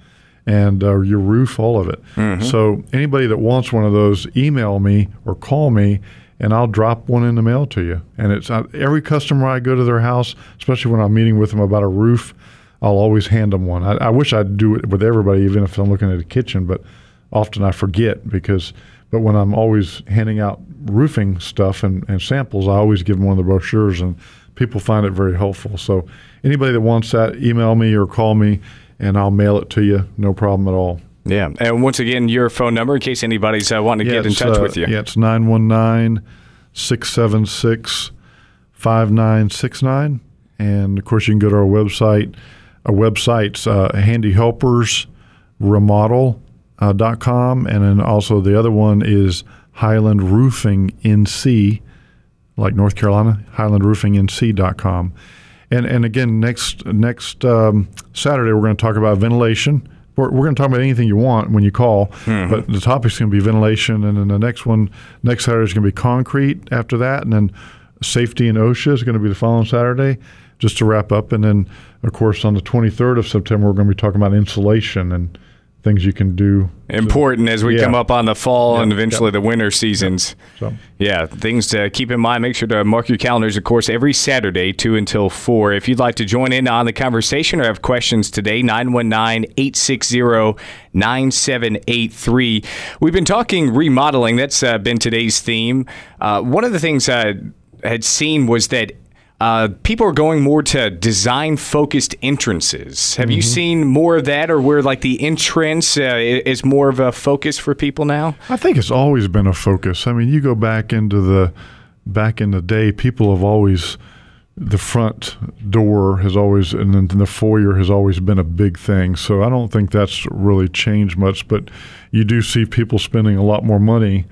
and uh, your roof, all of it. So, anybody that wants one of those, email me or call me, and I'll drop one in the mail to you. And it's uh, every customer I go to their house, especially when I'm meeting with them about a roof, I'll always hand them one. I, I wish I'd do it with everybody, even if I'm looking at a kitchen, but often I forget because. But when I'm always handing out roofing stuff and, and samples, I always give them one of the brochures, and people find it very helpful. So anybody that wants that, email me or call me, and I'll mail it to you. No problem at all. Yeah, and once again, your phone number in case anybody's uh, wanting to get in touch uh, with you. Yeah, it's 919 676 5969. And of course, you can go to our website. Our website's uh, Handy Helpers Remodel uh, dot com, and then also the other one is Highland Roofing NC, like North Carolina, Highland Roofing NC dot com. And and again, next next um, Saturday we're going to talk about ventilation. We're, we're going to talk about anything you want when you call, but the topic's going to be ventilation, and then the next one next Saturday is going to be concrete. After that, and then safety and OSHA is going to be the following Saturday. Just to wrap up, and then of course on the 23rd of September we're going to be talking about insulation and things you can do. Important as we Yeah. come up on the fall Yeah, and eventually yeah. the winter seasons. So Yeah, things to keep in mind. Make sure to mark your calendars, of course, every Saturday, 2 until 4. If you'd like to join in on the conversation or have questions today, 919 860 9783. We've been talking remodeling. That's uh, been today's theme. Uh, one of the things I had seen was that. Uh, people are going more to design focused entrances. Have you seen more of that, or where like the entrance uh, is more of a focus for people now? I think it's always been a focus. I mean, you go back into the back in the day, people have always the front door has always and then the foyer has always been a big thing. So I don't think that's really changed much. But you do see people spending a lot more money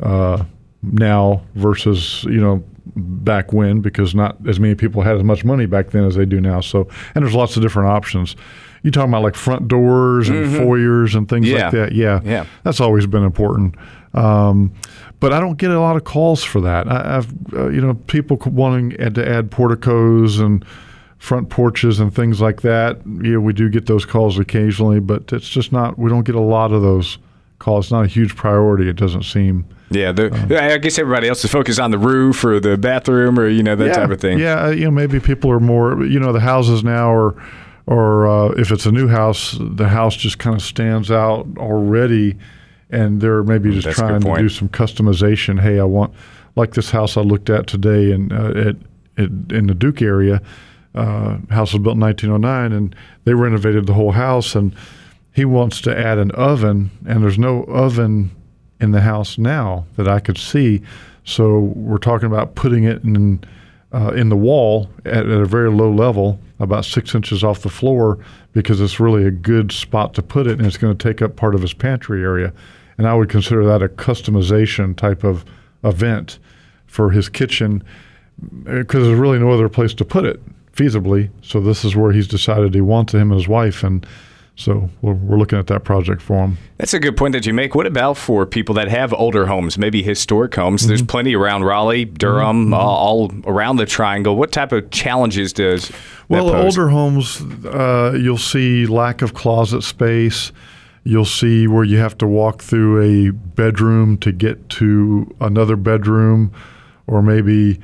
uh, now versus you know back when because not as many people had as much money back then as they do now. So and there's lots of different options. You talking about like front doors and foyers and things Yeah. like that? Yeah, Yeah. that's always been important. Um, but I don't get a lot of calls for that. I, I've uh, you know people wanting to add porticos and front porches and things like that. Yeah, we do get those calls occasionally, but it's just not. We don't get a lot of those calls. It's not a huge priority. It doesn't seem. Yeah, the, Um, I guess everybody else is focused on the roof or the bathroom or you know that yeah, type of thing. Yeah, you know, maybe people are more. You know, the houses now are, or uh, if it's a new house, the house just kind of stands out already, and they're maybe just That's trying to do some customization. Hey, I want like this house I looked at today, and uh, at, at in the Duke area, uh, house was built in 1909, and they renovated the whole house, and he wants to add an oven, and there's no oven in the house now that I could see. So we're talking about putting it in uh, in the wall at, at a very low level, about six inches off the floor, because it's really a good spot to put it, and it's going to take up part of his pantry area. And I would consider that a customization type of event for his kitchen, because there's really no other place to put it feasibly. So this is where he's decided he wants him and his wife, and so we're, we're looking at that project for them. That's a good point that you make. What about for people that have older homes, maybe historic homes? There's plenty around Raleigh, Durham, uh, all around the Triangle. What type of challenges does that Well, older homes, uh, you'll see lack of closet space. You'll see where you have to walk through a bedroom to get to another bedroom, or maybe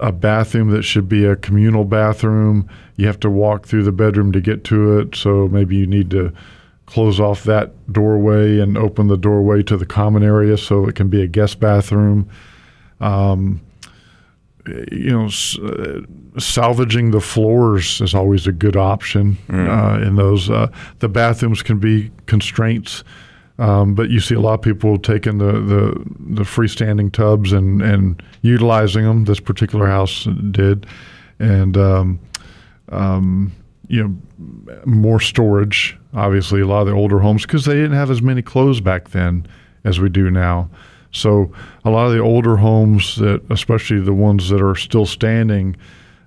a bathroom that should be a communal bathroom. You have to walk through the bedroom to get to it. So maybe you need to close off that doorway and open the doorway to the common area so it can be a guest bathroom. Um, you know, s- uh, salvaging the floors is always a good option uh, in those. Uh, the bathrooms can be constraints, um, but you see a lot of people taking the, the, the freestanding tubs and, and utilizing them. This particular house did. And, um, um, you know, more storage, obviously, a lot of the older homes, because they didn't have as many clothes back then as we do now. So a lot of the older homes that, especially the ones that are still standing,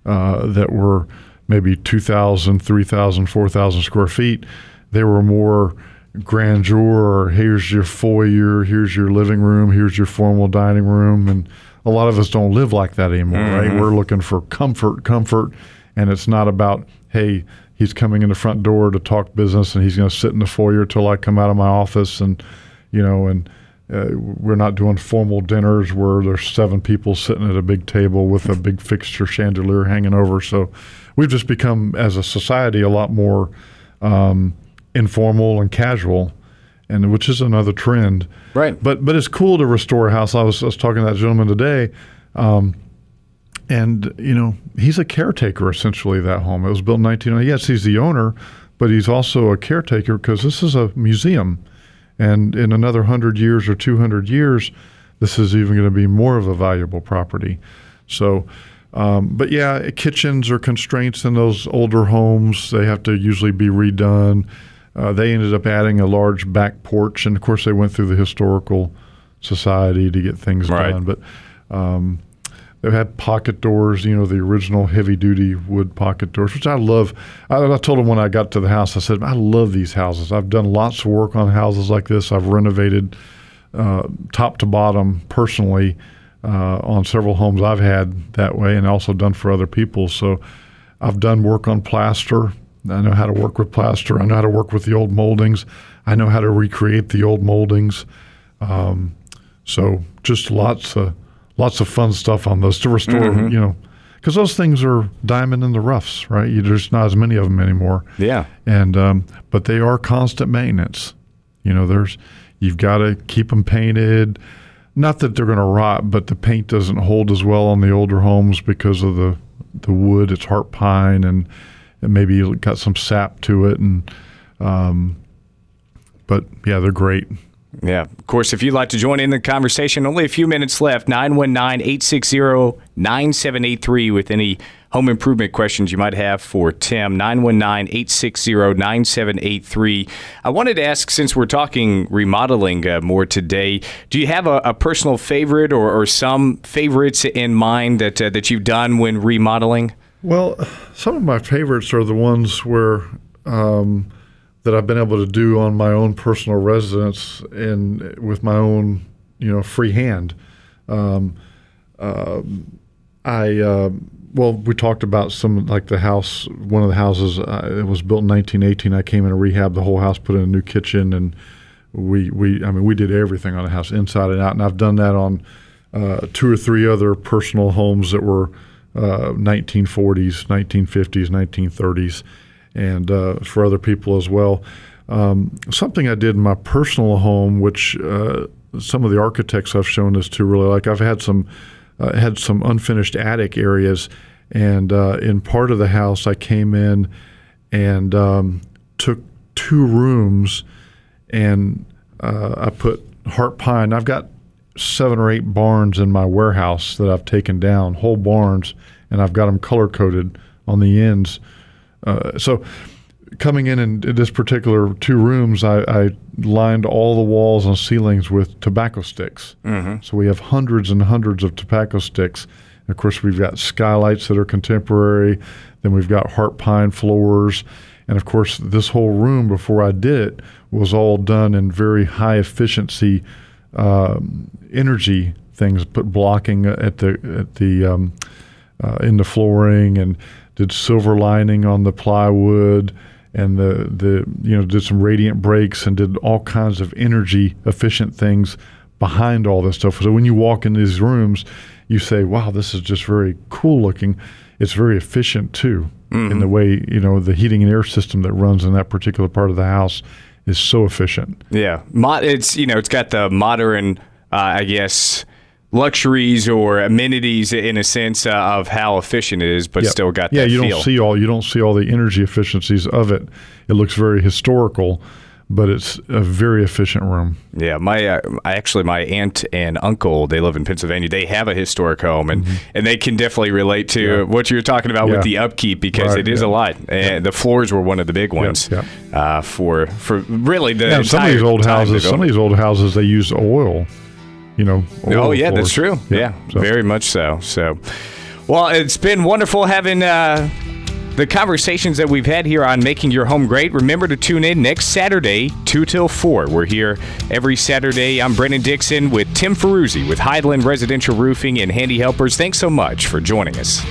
uh, that were maybe 2,000, 3,000, 4,000 square feet, they were more grandeur. Or here's your foyer, here's your living room, here's your formal dining room, and a lot of us don't live like that anymore, right? We're looking for comfort, comfort, and it's not about hey, he's coming in the front door to talk business, and he's going to sit in the foyer till I come out of my office, and you know, and uh, we're not doing formal dinners where there's seven people sitting at a big table with a big fixture chandelier hanging over. So we've just become, as a society, a lot more um, informal and casual, and which is another trend. Right. But but it's cool to restore a house. I was, I was talking to that gentleman today. Um, and you know he's a caretaker essentially that home. It was built in 1900. Yes, he's the owner, but he's also a caretaker because this is a museum, and in another hundred years or 200 years, this is even going to be more of a valuable property. So, um, but yeah, kitchens are constraints in those older homes. They have to usually be redone. Uh, they ended up adding a large back porch, and of course, they went through the historical society to get things Right. done. But um, They've had pocket doors, you know, the original heavy duty wood pocket doors, which I love. I, I told them when I got to the house, I said, I love these houses. I've done lots of work on houses like this. I've renovated uh, top to bottom personally uh, on several homes I've had that way and also done for other people. So I've done work on plaster I know how to work with plaster. I know how to work with the old moldings. I know how to recreate the old moldings. Um, so just lots of lots of fun stuff on those to restore. Mm-hmm. You know, because those things are diamond in the roughs, right? You, there's not as many of them anymore. Yeah. And um, but they are constant maintenance. You know, there's you've got to keep them painted. Not that they're going to rot, but the paint doesn't hold as well on the older homes because of the the wood. It's heart pine and, and maybe got some sap to it. And um, but yeah, they're great. Yeah. Of course, if you'd like to join in the conversation, only a few minutes left 919 860 9783 with any home improvement questions you might have for Tim. 919 860 9783. I wanted to ask since we're talking remodeling uh, more today, do you have a, a personal favorite or, or, some favorites in mind that, uh, that you've done when remodeling? Well, some of my favorites are the ones where. Um, that I've been able to do on my own personal residence and with my own, you know, free hand. Um, uh, I uh, well, we talked about some like the house. One of the houses uh, it was built in 1918. I came in and rehab the whole house, put in a new kitchen, and we we I mean we did everything on the house inside and out. And I've done that on uh, two or three other personal homes that were 1940s, 1950s, 1930s and uh, for other people as well. Um, something I did in my personal home, which uh, some of the architects I've shown this to really like. I've had some uh, had some unfinished attic areas, and uh, in part of the house, I came in and um, took two rooms, and uh, I put heart pine. I've got seven or eight barns in my warehouse that I've taken down, whole barns, and I've got them color coded on the ends uh, so coming in in this particular two rooms, I, I, lined all the walls and ceilings with tobacco sticks. Mm-hmm. So we have hundreds and hundreds of tobacco sticks. And of course, we've got skylights that are contemporary. Then we've got heart pine floors. And of course, this whole room before I did it was all done in very high efficiency um, energy things, put blocking at the at the um, uh, in the flooring and did silver lining on the plywood and the the you know did some radiant breaks and did all kinds of energy efficient things behind all this stuff. So when you walk in these rooms, you say, "Wow, this is just very cool looking." It's very efficient too mm-hmm. in the way you know the heating and air system that runs in that particular part of the house is so efficient. Yeah, it's you know it's got the modern, I guess luxuries or amenities in a sense uh, of how efficient it is, but yep. still got yeah. you feel. don't see all you don't see all the energy efficiencies of it. It looks very historical, but it's a very efficient room. Yeah, my uh, actually my aunt and uncle they live in Pennsylvania. They have a historic home, and mm-hmm. and they can definitely relate to yeah. what you're talking about yeah. with the upkeep because right, it is yeah. a lot. And the floors were one of the big ones uh, for for really the yeah, some of these old houses. Some of these old houses they use oil you know. Oh yeah, that's true. Yeah, yeah so. very much so. So, well, it's been wonderful having. Uh, the conversations that we've had here on making your home great. Remember to tune in next Saturday, 2 till 4. We're here every Saturday. I'm Brennan Dixon with Tim Ferruzzi with Highland Residential Roofing and Handy Helpers. Thanks so much for joining us.